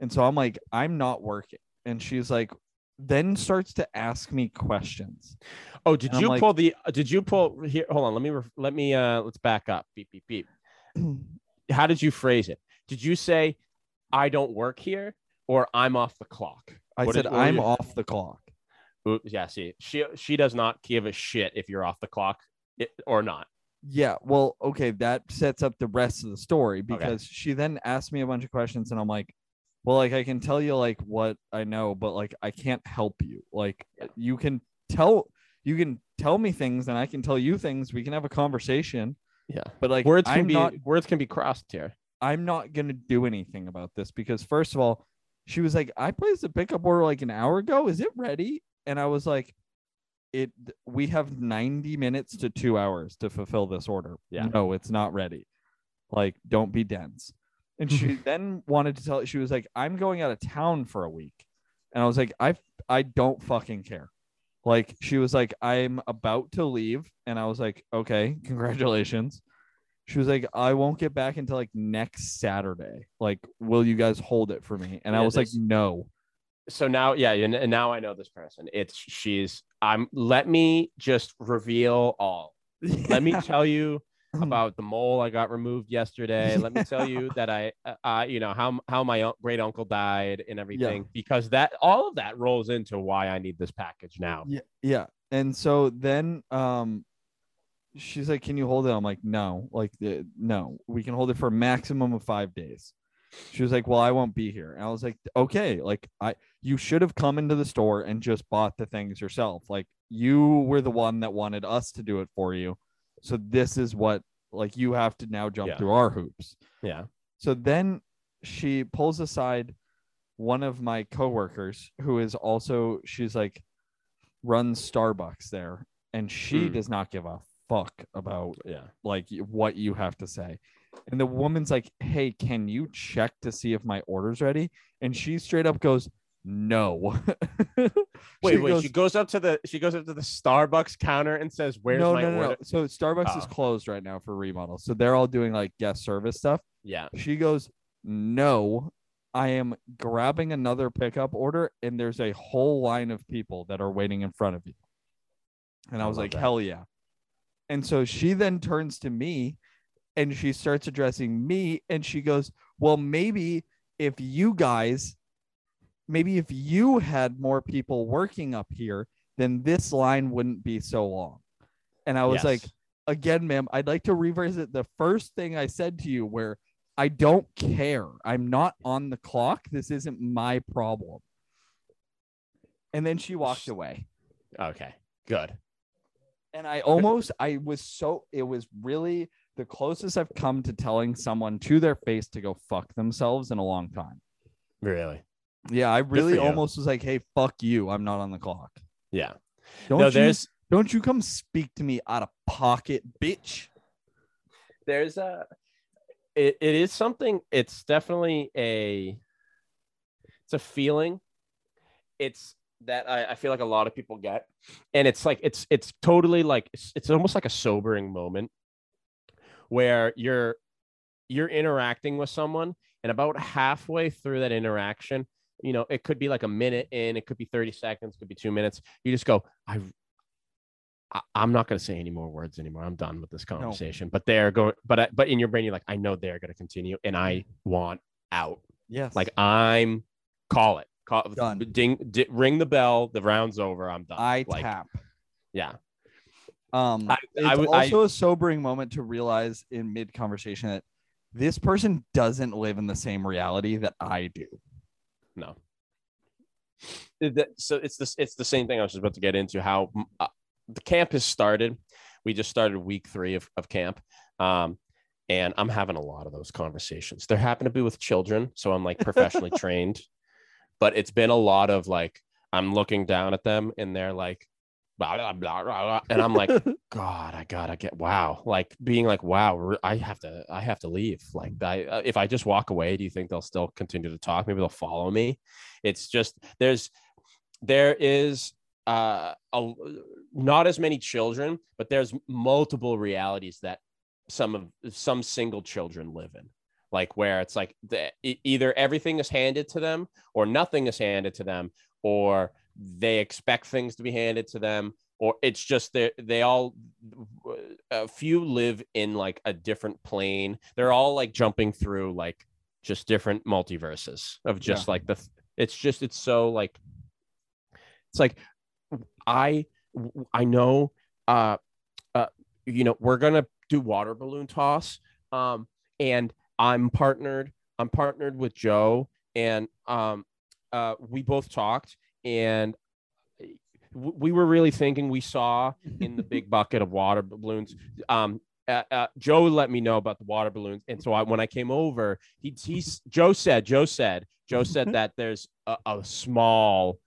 And so I'm like, I'm not working. And she's like, then starts to ask me questions. Oh, did you like- pull the? uh, Did you pull here? Hold on. Let me. Let me. Uh, let's back up. Beep beep beep. How did you phrase it? Did you say, "I don't work here," or "I'm off the clock"? I What said, were I'm off the clock. Ooh, yeah. See, she she does not give a shit if you're off the clock or not. Yeah, well, okay, that sets up the rest of the story because she then asked me a bunch of questions and I'm like, well, like I can tell you like what I know, but like I can't help you. Like Yeah. you can tell you can tell me things and I can tell you things. We can have a conversation, Yeah. but like words can I'm be not words can be crossed here. I'm not gonna do anything about this because first of all, she was like, I placed a pickup order like an hour ago. Is it ready? And I was like, it we have 90 minutes to two hours to fulfill this order. Yeah. No, it's not ready. Like, don't be dense. And she then wanted to tell she was like, I'm going out of town for a week. And I was like, I I don't fucking care. Like she was like, I'm about to leave. And I was like, okay, congratulations. She was like, I won't get back until like next Saturday. Like, will you guys hold it for me? And I Yeah, was like, no. So now, yeah, and, and now I know this person. It's she's. I'm. Let me just reveal all. Let me tell you about the mole I got removed yesterday. Let me tell you that I, uh, you know, how how my great uncle died and everything, because that all of that rolls into why I need this package now. Yeah, yeah. And so then um she's like, Can you hold it? I'm like, no, like uh, no, we can hold it for a maximum of five days. She was like, Well, I won't be here. And I was like, Okay, like I you should have come into the store and just bought the things yourself. Like you were the one that wanted us to do it for you. So this is what like you have to now jump Yeah. through our hoops. Yeah. So then she pulls aside one of my coworkers who is also she's like runs Starbucks there and she Hmm. does not give a fuck about Yeah. like what you have to say. And the woman's like, "Hey, can you check to see if my order's ready?" And she straight up goes, "No." Wait, wait. goes, she goes up to the she goes up to the Starbucks counter and says, "Where's no, my no, no, no. order?" So Starbucks is Oh. closed right now for remodel. So they're all doing like guest service stuff. Yeah. She goes, No, I am grabbing another pickup order, and there's a whole line of people that are waiting in front of you. And I, I was like, that. Hell yeah. And so she then turns to me and she starts addressing me, and she goes, Well, maybe if you guys, maybe if you had more people working up here, then this line wouldn't be so long. And I was like, again, ma'am, I'd like to revisit the first thing I said to you where I don't care. I'm not on the clock. This isn't my problem. And then she walked away. okay, good. And I almost, I was so, it was really the closest I've come to telling someone to their face to go fuck themselves in a long time. Really? Yeah, I really almost was like, hey, fuck you. I'm not on the clock. Yeah. Don't no, you, there's don't you come speak to me out of pocket, bitch. there's a it, it is something it's definitely a it's a feeling it's that I, I feel like a lot of people get and it's like it's it's totally like it's, it's almost like a sobering moment where you're you're interacting with someone and about halfway through that interaction you know it could be like a minute in it could be 30 seconds could be two minutes you just go i I- I'm not going to say any more words anymore. I'm done with this conversation. But they're going, but I- but in your brain, you're like, I know they're going to continue, and I want out. Yes. Like I'm, call it, call Done. ding, di- ring the bell. The round's over. I'm done. I like, tap. yeah, Um, I- it's I w- I- also a sobering moment to realize in mid conversation that this person doesn't live in the same reality that I do. No. So it's this, it's the same thing I was just about to get into. How uh, the camp has started. We just started week three of, of camp. Um, and I'm having a lot of those conversations. There happen to be with children, so I'm like professionally trained, but it's been a lot of like I'm looking down at them and they're like, blah, blah, blah, blah, and I'm like, God, I gotta get wow, like being like, wow, I have to, I have to leave. Like, I, uh, if I just walk away, do you think they'll still continue to talk? Maybe they'll follow me. It's just there's, there is uh, a, not as many children, but there's multiple realities that some of some single children live in like where it's like the, either everything is handed to them or nothing is handed to them or they expect things to be handed to them or it's just they they all a few live in like a different plane. They're all like jumping through like just different multiverses of just like the it's just it's so like it's like i i know uh uh you know we're gonna do water balloon toss um and i'm partnered i'm partnered with joe and um uh we both talked and we were really thinking we saw in the big bucket of water balloons um uh, uh, Joe let me know about the water balloons, and so I, when I came over, he he's Joe said Joe said Joe said that there's a, a small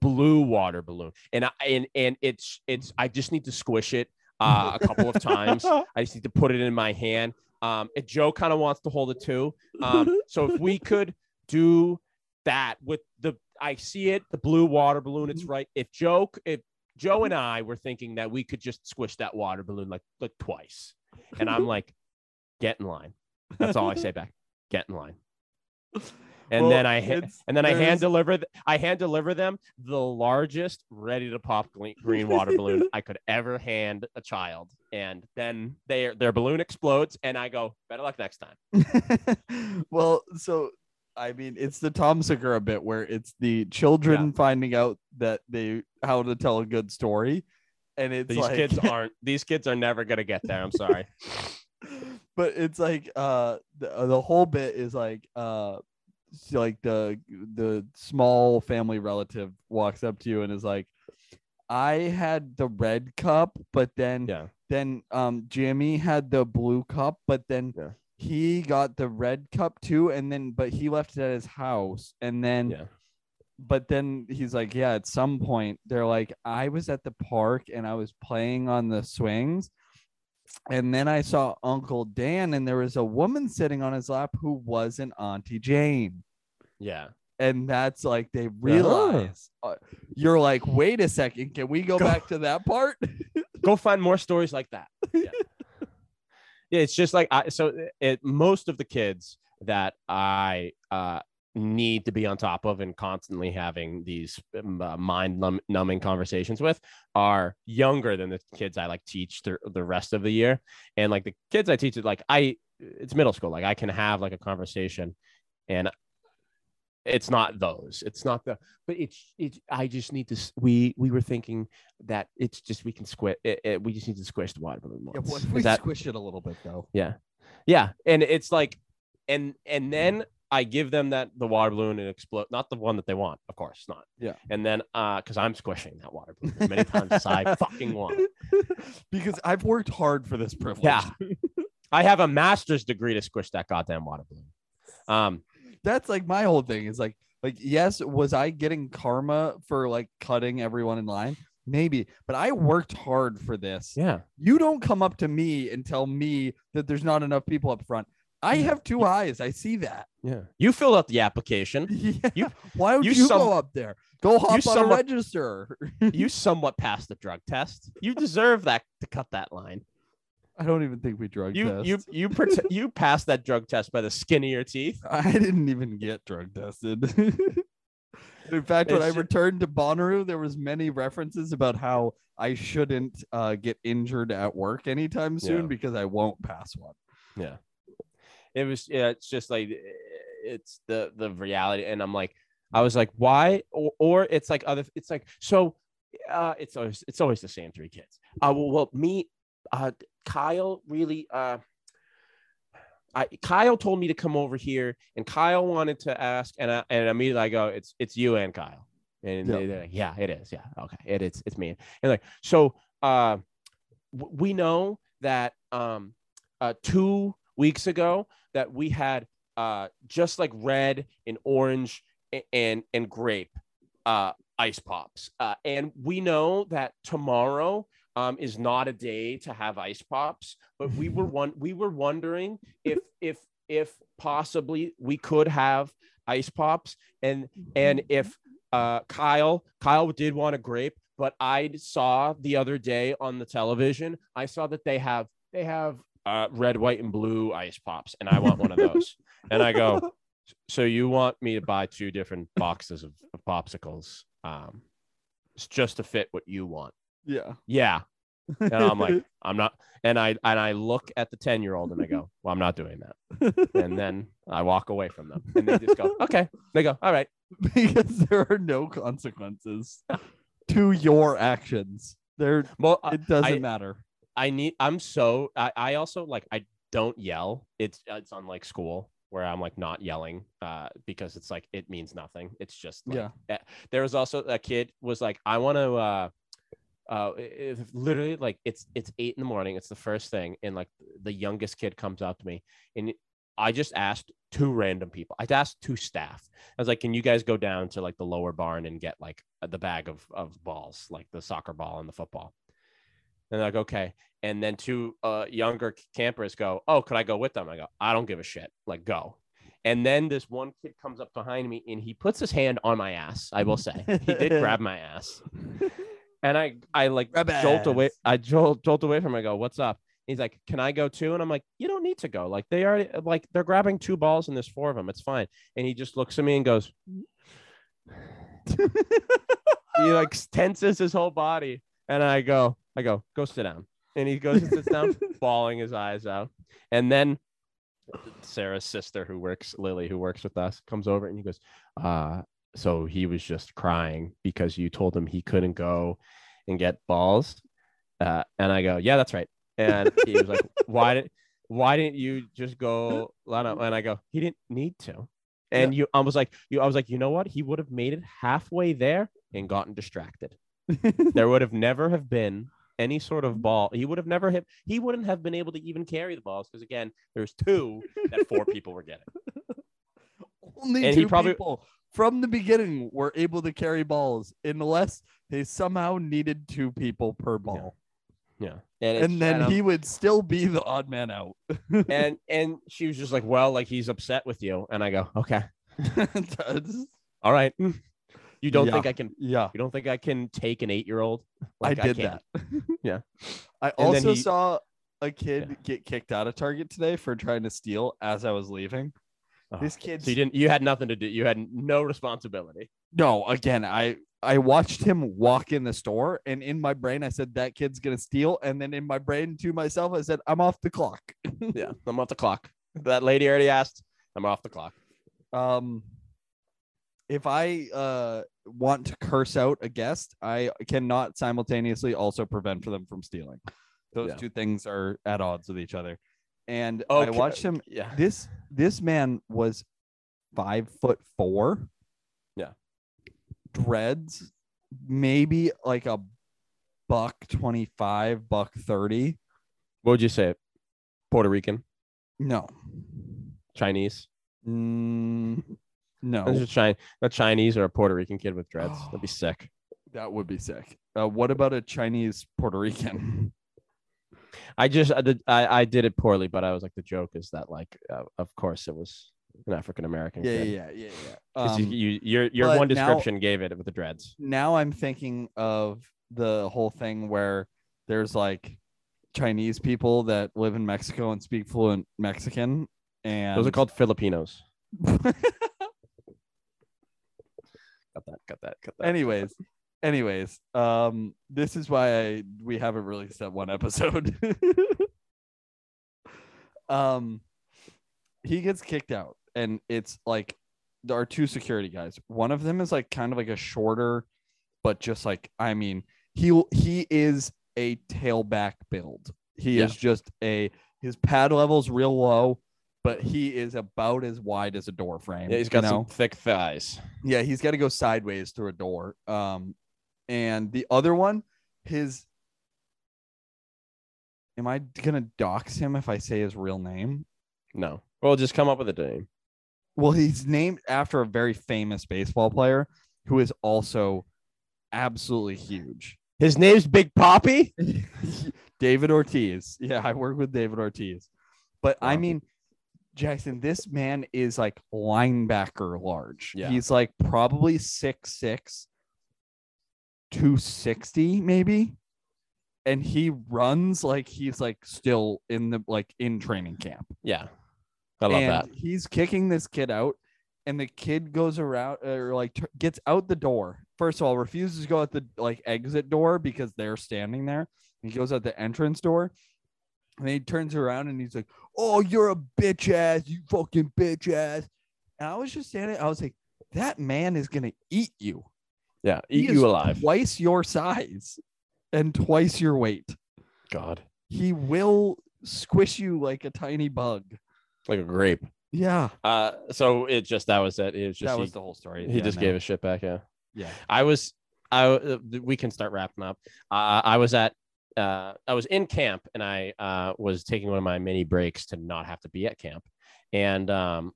blue water balloon, and I and and it's it's I just need to squish it uh, a couple of times. I just need to put it in my hand. Um, and Joe kind of wants to hold it too. Um, so if we could do that with the, I see it, the blue water balloon. It's mm-hmm. right. If Joe, if Joe and I were thinking that we could just squish that water balloon like like twice, and I'm like, get in line. That's all I say back. Get in line. And Well, then I and then I hand deliver I hand deliver them the largest ready to pop green water balloon I could ever hand a child, and then their their balloon explodes, and I go better luck next time. well, so I mean, it's the Tom Segura bit where it's the children finding out that they how to tell a good story, and it's These like, kids aren't these kids are never gonna get there. I'm sorry. but it's like uh the, uh, the whole bit is like uh like the the small family relative walks up to you and is like i had the red cup but then Yeah. then um jimmy had the blue cup but then Yeah. He got the red cup too, and then but he left it at his house, and then Yeah. but then he's like, yeah, at some point they're like, I was at the park and I was playing on the swings. And then I saw Uncle Dan, and there was a woman sitting on his lap who wasn't Auntie Jane. Yeah. And that's like they realize uh, you're like, wait a second, can we go, Go- back to that part? Go find more stories like that. Yeah. It's just like I so it most of the kids that I uh need to be on top of and constantly having these um, uh, mind num- numbing conversations with are younger than the kids I like teach the, the rest of the year. And like the kids I teach it like I it's middle school. Like I can have like a conversation and it's not those. It's not the but it's it I just need to we we were thinking that it's just we can squish it, it- we just need to squish the water balloon Yeah, once. if we that squish it a little bit though? yeah. Yeah. And it's like, and and then I give them that the water balloon and explode, not the one that they want, of course not. Yeah. And then uh because I'm squishing that water balloon as many times as I fucking want. because I've worked hard for this privilege. Yeah. I have a master's degree to squish that goddamn water balloon. Um, that's like my whole thing is like like yes was i getting karma for like cutting everyone in line maybe but i worked hard for this yeah. you don't come up to me and tell me that there's not enough people up front i have two eyes i see that Yeah. You filled out the application. yeah. You- why don't you you, some- go up there go hop on somewhat- register You somewhat passed the drug test. You deserve that to cut that line. I don't even think we drug You test. you you prote- you passed that drug test by the skin of your teeth. I didn't even get drug tested. In fact, when I returned to Bonnaroo, there was many references about how I shouldn't uh, get injured at work anytime soon Yeah. because I won't pass one. Yeah. It was yeah, it's just like it's the the reality and I'm like I was like why or, or it's like other it's like so uh it's always it's always the same three kids. Uh well, well me uh Kyle really uh I, Kyle told me to come over here, and Kyle wanted to ask, and I, and immediately I go, "It's it's you and Kyle," and Yeah. they- they're like, "Yeah, it is. Yeah, okay, it, it is. It's me." And like, so uh, w- we know that um, uh, two weeks ago that we had uh, just like red and orange a- and and grape uh, ice pops, uh, and we know that tomorrow um, is not a day to have ice pops. But we were one we were wondering if if if possibly we could have ice pops. And and if uh Kyle Kyle did want a grape but I saw the other day on the television I saw that they have they have uh red white and blue ice pops and I want one of those. And I go so you want me to buy two different boxes of, of popsicles um it's just to fit what you want Yeah. yeah and I'm like I'm not and I and I look at the 10 year old and I go well I'm not doing that and then I walk away from them and they just go okay they go all right because there are no consequences to your actions. There, well it doesn't I- matter. I need. I'm so. I, I also like. I don't yell. It's it's unlike school where I'm like not yelling uh, because it's like it means nothing. It's just like, Yeah. eh, There was also a kid was like, I want to. uh uh it- it- literally like it's it's eight in the morning it's the first thing and like the youngest kid comes up to me and i just asked two random people i asked two staff i was like can you guys go down to like the lower barn and get like the bag of of balls like the soccer ball and the football and they're like, okay. And then two uh, younger campers go, oh, could I go with them? I go, I don't give a shit. Like, go. And then this one kid comes up behind me and he puts his hand on my ass. I will say he did grab my ass. And I, I like jolt away. I jolt, jolt away from him. I go, what's up? He's like, can I go too? And I'm like, you don't need to go. Like they already, like they're grabbing two balls and there's four of them. It's fine. And he just looks at me and goes, he like tenses his whole body. And I go, I go, go sit down. And he goes and sits down, bawling his eyes out. And then Sarah's sister, who works, Lily, who works with us, comes over and he goes, uh, so he was just crying because you told him he couldn't go and get balls. Uh, and I go, yeah, that's right. And he was like, why did why didn't you just go? And I go, he didn't need to. And you, I was like, you, I was like, you know what? He would have made it halfway there and gotten distracted. there would have never have been any sort of ball. He would have never hit. He wouldn't have been able to even carry the balls because again, there's two that four people were getting. Only And he two probably- people from the beginning were able to carry balls unless they somehow needed two people per ball. Yeah, and And then I'm- he would still be the odd man out. and and she was just like, well, like he's upset with you, and I go, okay, all right. You don't Yeah. think I can? yeah, You don't think I can take an eight year old? Like, I did can't. that. Yeah. I And also he- saw a kid Yeah. get kicked out of Target today for trying to steal as I was leaving. Oh, This kid So you didn't. You had nothing to do. You had no responsibility. No, again, I I watched him walk in the store, and in my brain, I said that kid's gonna steal, and then in my brain to myself, I said I'm off the clock. Yeah, I'm off the clock. That lady already asked. I'm off the clock. Um, if I uh want to curse out a guest, I cannot simultaneously also prevent for them from stealing. Those Yeah. two things are at odds with each other. And I watched him. Yeah. This this man was five foot four. Yeah. Dreads, maybe like a buck twenty five, buck thirty. What would you say? Puerto Rican, No. Chinese. Mm, no. That's just Chi- a Chinese or a Puerto Rican kid with dreads. That'd be sick. That would be sick. Uh, what about a Chinese Puerto Rican? I just I did I, I did it poorly, but I was like the joke is that like uh, of course it was an African American. Yeah, yeah, yeah, yeah. 'Cause Um, you, you your your one now- description gave it with the dreads. now I'm thinking of the whole thing where there's like Chinese people that live in Mexico and speak fluent Mexican, and Those are called Filipinos. Got that. Got that. Got that. anyways. Anyways, um, this is why I we haven't released that one episode. um, he gets kicked out, and it's like there are two security guys. One of them is like kind of like a shorter, but just like I mean, he he is a tailback build. He Yeah. is just a his pad level's real low, but he is about as wide as a door frame. Yeah, he's got you know? some thick thighs. Yeah, he's got to go sideways through a door. Um, and the other one, his. Am I gonna dox him if I say his real name? No. Well, just come up with a name. Well, he's named after a very famous baseball player who is also absolutely huge. His name's Big Papi. David Ortiz. Yeah, I work with David Ortiz. But I mean, Jackson, this man is like linebacker large. Yeah. He's like probably six six, 260 maybe. And he runs like he's like still in the like in training camp. Yeah. I love and that. He's kicking this kid out, and the kid goes around or like t- gets out the door. First of all, refuses to go out the like exit door because they're standing there. He goes out the entrance door, and he turns around and he's like, "Oh, you're a bitch ass, you fucking bitch ass." And I was just standing. I was like, "That man is gonna eat you. Yeah. He Eat you alive. Twice your size, and twice your weight. God. He will squish you like a tiny bug." Like a grape. Yeah, Uh so it just that was it. It was just that he, was the whole story. he Yeah, just no. gave a shit back, yeah. Yeah. I was I uh, we can start wrapping up. Uh, I was at uh, I was in camp and I uh, was taking one of my mini breaks to not have to be at camp, and um,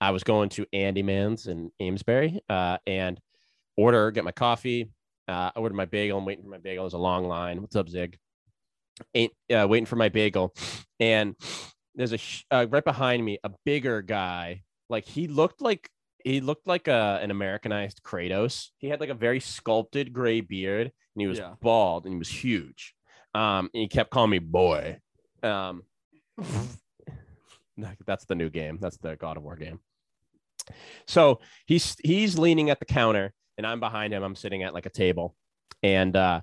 I was going to Andy Man's in Amesbury uh, and order get my coffee. Uh, I ordered my bagel. I'm waiting for my bagel. There's a long line. What's up, Zig? Ain't uh, waiting for my bagel, and there's a sh- uh, right behind me a bigger guy. Like he looked like he looked like a, an Americanized Kratos. He had like a very sculpted gray beard and he was Yeah. bald and he was huge. Um, and he kept calling me boy. Um, that's the new game. That's the God of War game. So he's he's leaning at the counter and I'm behind him. I'm sitting at like a table, and uh,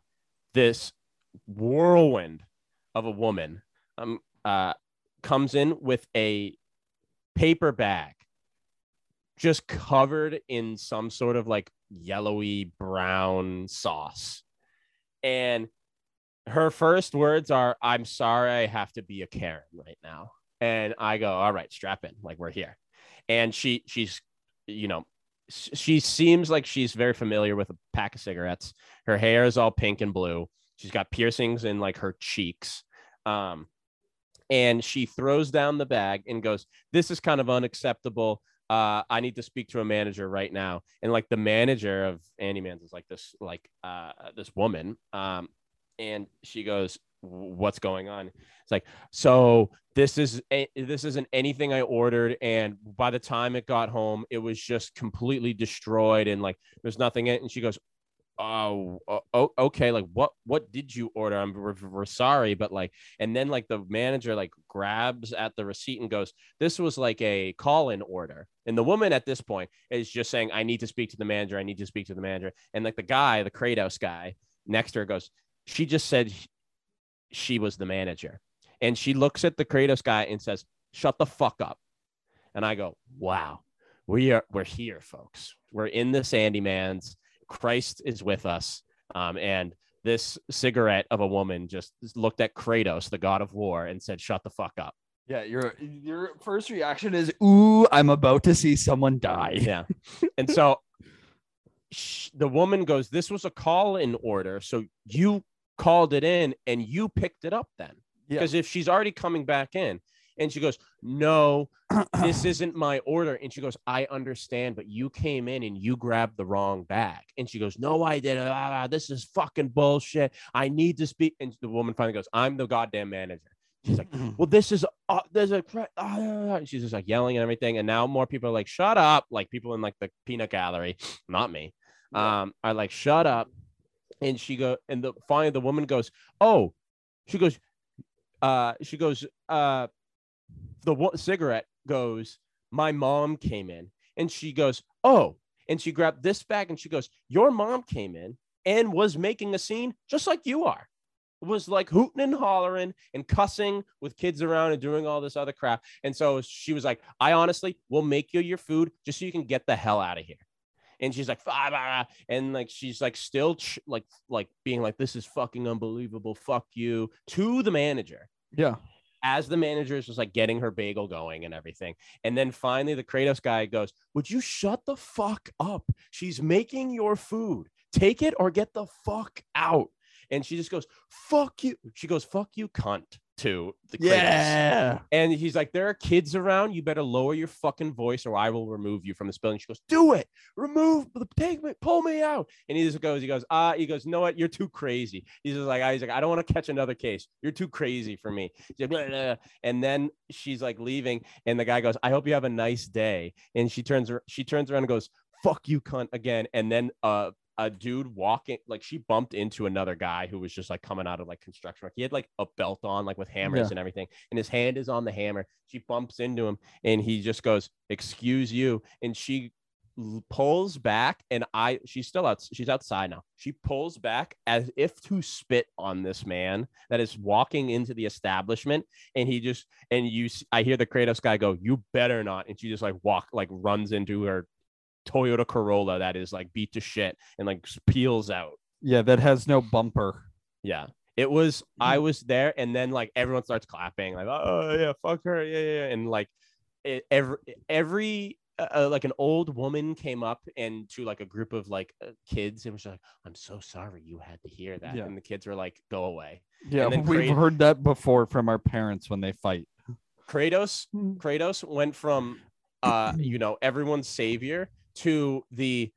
this whirlwind of a woman um uh comes in with a paper bag just covered in some sort of like yellowy brown sauce. And her first words are, I'm sorry, I have to be a Karen right now. And I go, all right, strap in, like we're here. And she, she's, you know, she seems like she's very familiar with a pack of cigarettes. Her hair is all pink and blue. She's got piercings in like her cheeks. Um, and she throws down the bag and goes, This is kind of unacceptable. Uh, I need to speak to a manager right now. And like the manager of Andy Man's is like this, like uh, this woman. Um, and she goes, What's going on? It's like, so this is this isn't anything I ordered, and by the time it got home, it was just completely destroyed, and like there's nothing in it. And she goes, oh, o- o- okay like what what did you order i'm we're, we're sorry but like and then like the manager like grabs at the receipt and goes this was like a call-in order and the woman at this point is just saying i need to speak to the manager i need to speak to the manager and like the guy the kratos guy next to her goes she just said she was the manager and she looks at the kratos guy and says shut the fuck up and i go wow we are we're here folks we're in the Andy Man's Christ is with us. Um, and this cigarette of a woman just looked at Kratos, the god of war, and said, Shut the fuck up. Yeah, your your first reaction is, "Ooh, I'm about to see someone die." Yeah. and so sh- the woman goes, This was a call in order. So you called it in and you picked it up then. Yeah. Because if she's already coming back in, and she goes, No, this isn't my order. And she goes, I understand, but you came in and you grabbed the wrong bag. And she goes, No, I didn't. Ah, this is fucking bullshit. I need to speak. And the woman finally goes, I'm the goddamn manager. She's like, Well, this is, uh, there's a, ah," she's just like yelling and everything. And now more people are like, Shut up. Like people in like the peanut gallery, not me, um, are like, Shut up. And she go, and the finally the woman goes, Oh, she goes, uh, she goes, uh, the wo- cigarette goes, My mom came in and she goes, Oh, and she grabbed this bag and she goes, Your mom came in and was making a scene just like you are. Was like hooting and hollering and cussing with kids around and doing all this other crap. And so she was like, I honestly will make you your food just so you can get the hell out of here. And she's like, "Ah, bah, bah," and like she's like still ch- like like being like, this is fucking unbelievable. Fuck you to the manager Yeah. as the manager is just like getting her bagel going and everything. And then finally, the Kratos guy goes, Would you shut the fuck up? She's making your food. Take it or get the fuck out. And she just goes, Fuck you. She goes, Fuck you, cunt, to the Kratos. Yeah. And he's like, There are kids around. You better lower your fucking voice or I will remove you from this building. She goes, Do it. Remove, the take me, pull me out. And he just goes, He goes, Ah, he goes, No, what? You're too crazy. He's just like, He's like, I don't want to catch another case. You're too crazy for me. Like, "Blah, blah, blah." And then she's like leaving. And the guy goes, I hope you have a nice day. And she turns, she turns around and goes, Fuck you, cunt, again. And then, uh, a dude walking like she bumped into another guy who was just like coming out of like construction work. He had like a belt on, like with hammers Yeah. and everything, and his hand is on the hammer. She bumps into him and he just goes, Excuse you. And she pulls back and I she's still out she's outside now. She pulls back as if to spit on this man that is walking into the establishment and he just and you I hear the Kratos guy go, You better not. And she just like walk like runs into her Toyota Corolla that is like beat to shit and like peels out. Yeah. That has no bumper. Yeah. It was I was there and then like everyone starts clapping like oh yeah fuck her yeah yeah yeah." and like it, every every uh, uh, like an old woman came up and to like a group of like uh, kids and was like I'm so sorry you had to hear that Yeah. and the kids were like go away. Yeah. We've Krat- heard that before from our parents when they fight. Kratos Kratos went from uh you know everyone's savior to the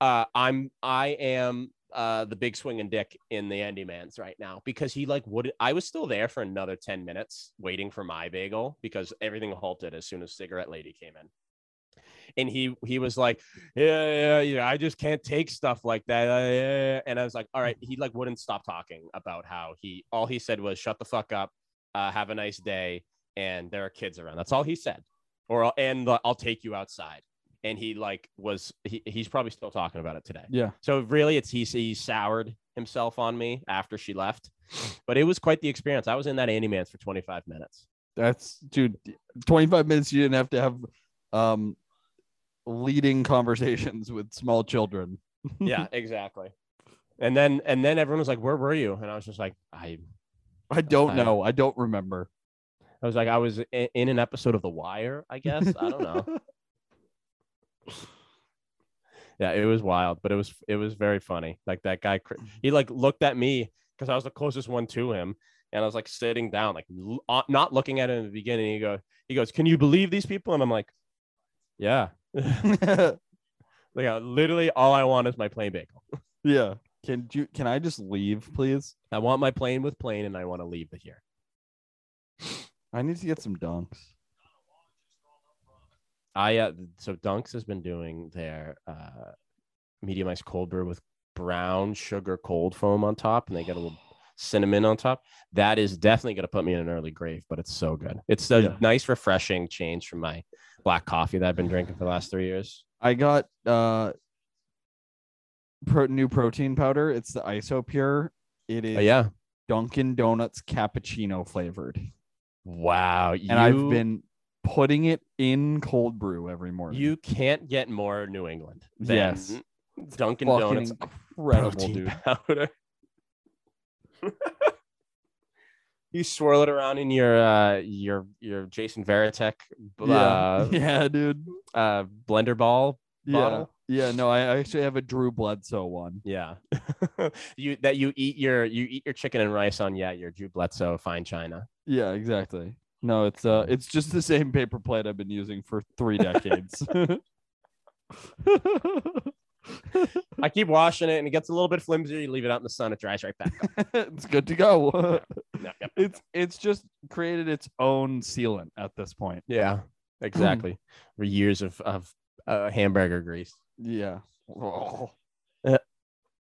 uh I'm I am uh the big swinging dick in the Andy Mans right now because he like would I was still there for another 10 minutes waiting for my bagel because everything halted as soon as cigarette lady came in. And he he was like, yeah, yeah, yeah, I just can't take stuff like that. uh, yeah, yeah." And I was like, all right. He like wouldn't stop talking about how he all he said was, shut the fuck up, uh, have a nice day, and there are kids around. That's all he said. Or and uh, I'll take you outside. And he like was he, he's probably still talking about it today. Yeah. So really, it's he's he soured himself on me after she left, but it was quite the experience. I was in that Andy Man's for 25 minutes. That's dude. 25 minutes. You didn't have to have um leading conversations with small children. Yeah, exactly. And then and then everyone was like, "Where were you?" And I was just like, "I I don't I- know. I don't remember. I was like, I was in, in an episode of The Wire, I guess. I don't know. yeah, it was wild, but it was it was very funny. Like that guy, he like looked at me because I was the closest one to him, and I was like sitting down, like l- uh, not looking at him in the beginning. He go, he goes, "Can you believe these people?" And I'm like, "Yeah." like uh, literally, all I want is my plain bagel. yeah. Can you can I just leave, please? I want my plane with plane, and I want to leave it here. I need to get some dunks. I uh, so Dunks has been doing their uh, medium ice cold brew with brown sugar cold foam on top, and they get a little cinnamon on top. That is definitely going to put me in an early grave, but it's so good. It's a Yeah. nice, refreshing change from my black coffee that I've been drinking for the last three years. I got uh pro- new protein powder. It's the Isopure. It is Oh, yeah. Dunkin' Donuts cappuccino flavored. Wow. And I've been putting it in cold brew every morning. You can't get more New England. Than Yes. Dunkin' fucking Donuts incredible, dude. powder. you swirl it around in your uh your your Jason Varitek Yeah, uh, yeah, dude. uh blender ball Yeah, bottle. yeah. No, I actually have a Drew Bledsoe one. Yeah. you that you eat your you eat your chicken and rice on yeah, your Drew Bledsoe fine china. Yeah, exactly. No, it's uh, it's just the same paper plate I've been using for three decades. I keep washing it and it gets a little bit flimsy. You leave it out in the sun, it dries right back up. it's good to go. Yeah, yep. it's it's just created its own sealant at this point. Yeah, exactly. For years of of uh, hamburger grease. Yeah. Oh,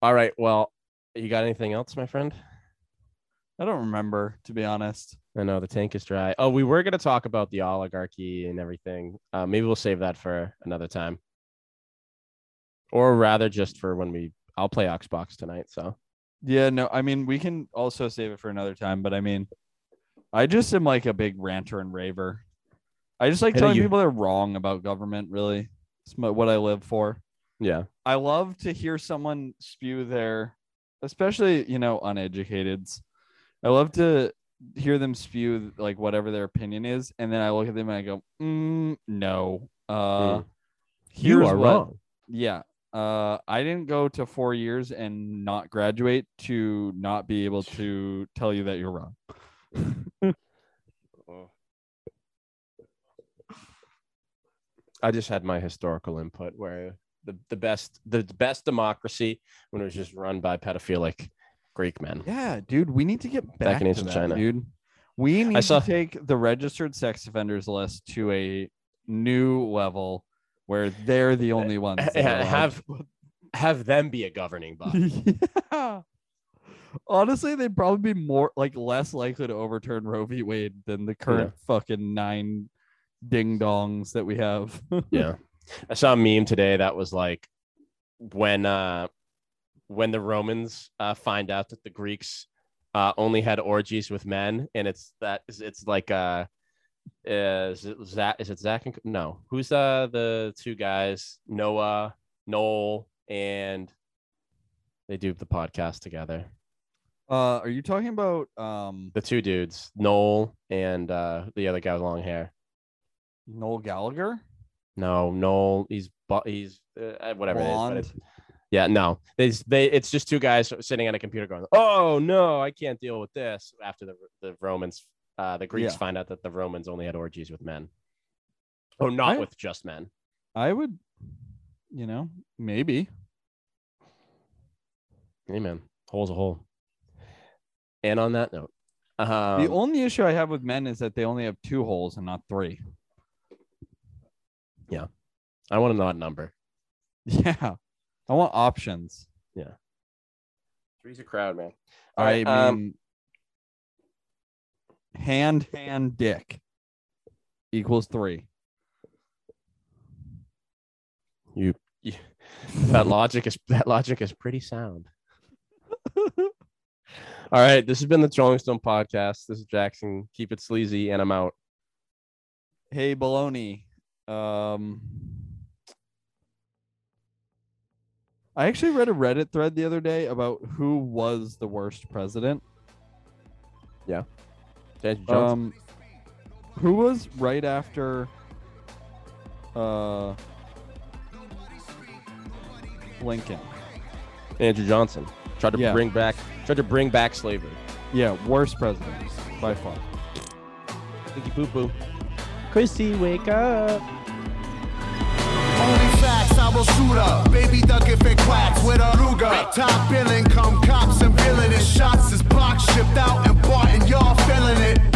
All right. Well, you got anything else, my friend? I don't remember to be honest. I know the tank is dry. Oh, we were going to talk about the oligarchy and everything. Uh, maybe we'll save that for another time, or rather, just for when we. I'll play Xbox tonight. So Yeah, no, I mean we can also save it for another time, but I mean I just am like a big ranter and raver. I just like know telling you- people they're wrong about government, really. It's my, what I live for. yeah, I love to hear someone spew their, especially you know uneducateds. I love to hear them spew like whatever their opinion is, and then I look at them and I go, mm, "No, uh, Hmm. you here's are what- wrong. Yeah, uh, I didn't go to four years and not graduate to not be able to tell you that you're wrong." I just had my historical input where the, the best the best democracy when it was just run by pedophilic Greek men. Yeah, dude, we need to get back, in to ancient that, China. dude. We need saw- to take the registered sex offenders list to a new level where they're the only ones. that are allowed have have them be a governing body. yeah. Honestly, they'd probably be more like less likely to overturn Roe v. Wade than the current fucking nine ding dongs that we have. yeah. I saw a meme today that was like when uh when the Romans uh find out that the Greeks uh only had orgies with men and it's that it's like uh is it Zach is it Zach and no who's uh the two guys Noah Noel and they do the podcast together uh, are you talking about um the two dudes Noel and uh the other guy with long hair Noel Gallagher? no Noel he's he's uh, whatever it is, Blonde? Yeah, no, they they it's just two guys sitting at a computer going, "Oh no, I can't deal with this." After the the Romans, uh, the Greeks Yeah. find out that the Romans only had orgies with men. Oh, not I- with just men. I would, you know, maybe. Amen. Hole's a hole. And on that note, um, the only issue I have with men is that they only have two holes and not three. Yeah, I want know that number. Yeah. I want options. Yeah. Three's a crowd, man. All I right, um, mean, hand, hand, dick equals three. You, you that logic is that logic is pretty sound. All right, this has been the Trolling Stone podcast. This is Jackson. Keep it sleazy, and I'm out. Hey, baloney. Um, I actually read a Reddit thread the other day about who was the worst president. Yeah, Andrew Johnson. Um, who was right after uh Lincoln? Andrew Johnson tried to yeah. bring back Tried to bring back slavery. Yeah, worst president by far. Thank you, poo poo. Chrissy, wake up. Only facts, I will shoot up. Baby duck if it quacks with a Ruger. Top billing, come cops and villainous shots is block shipped out and bought, and y'all feeling it.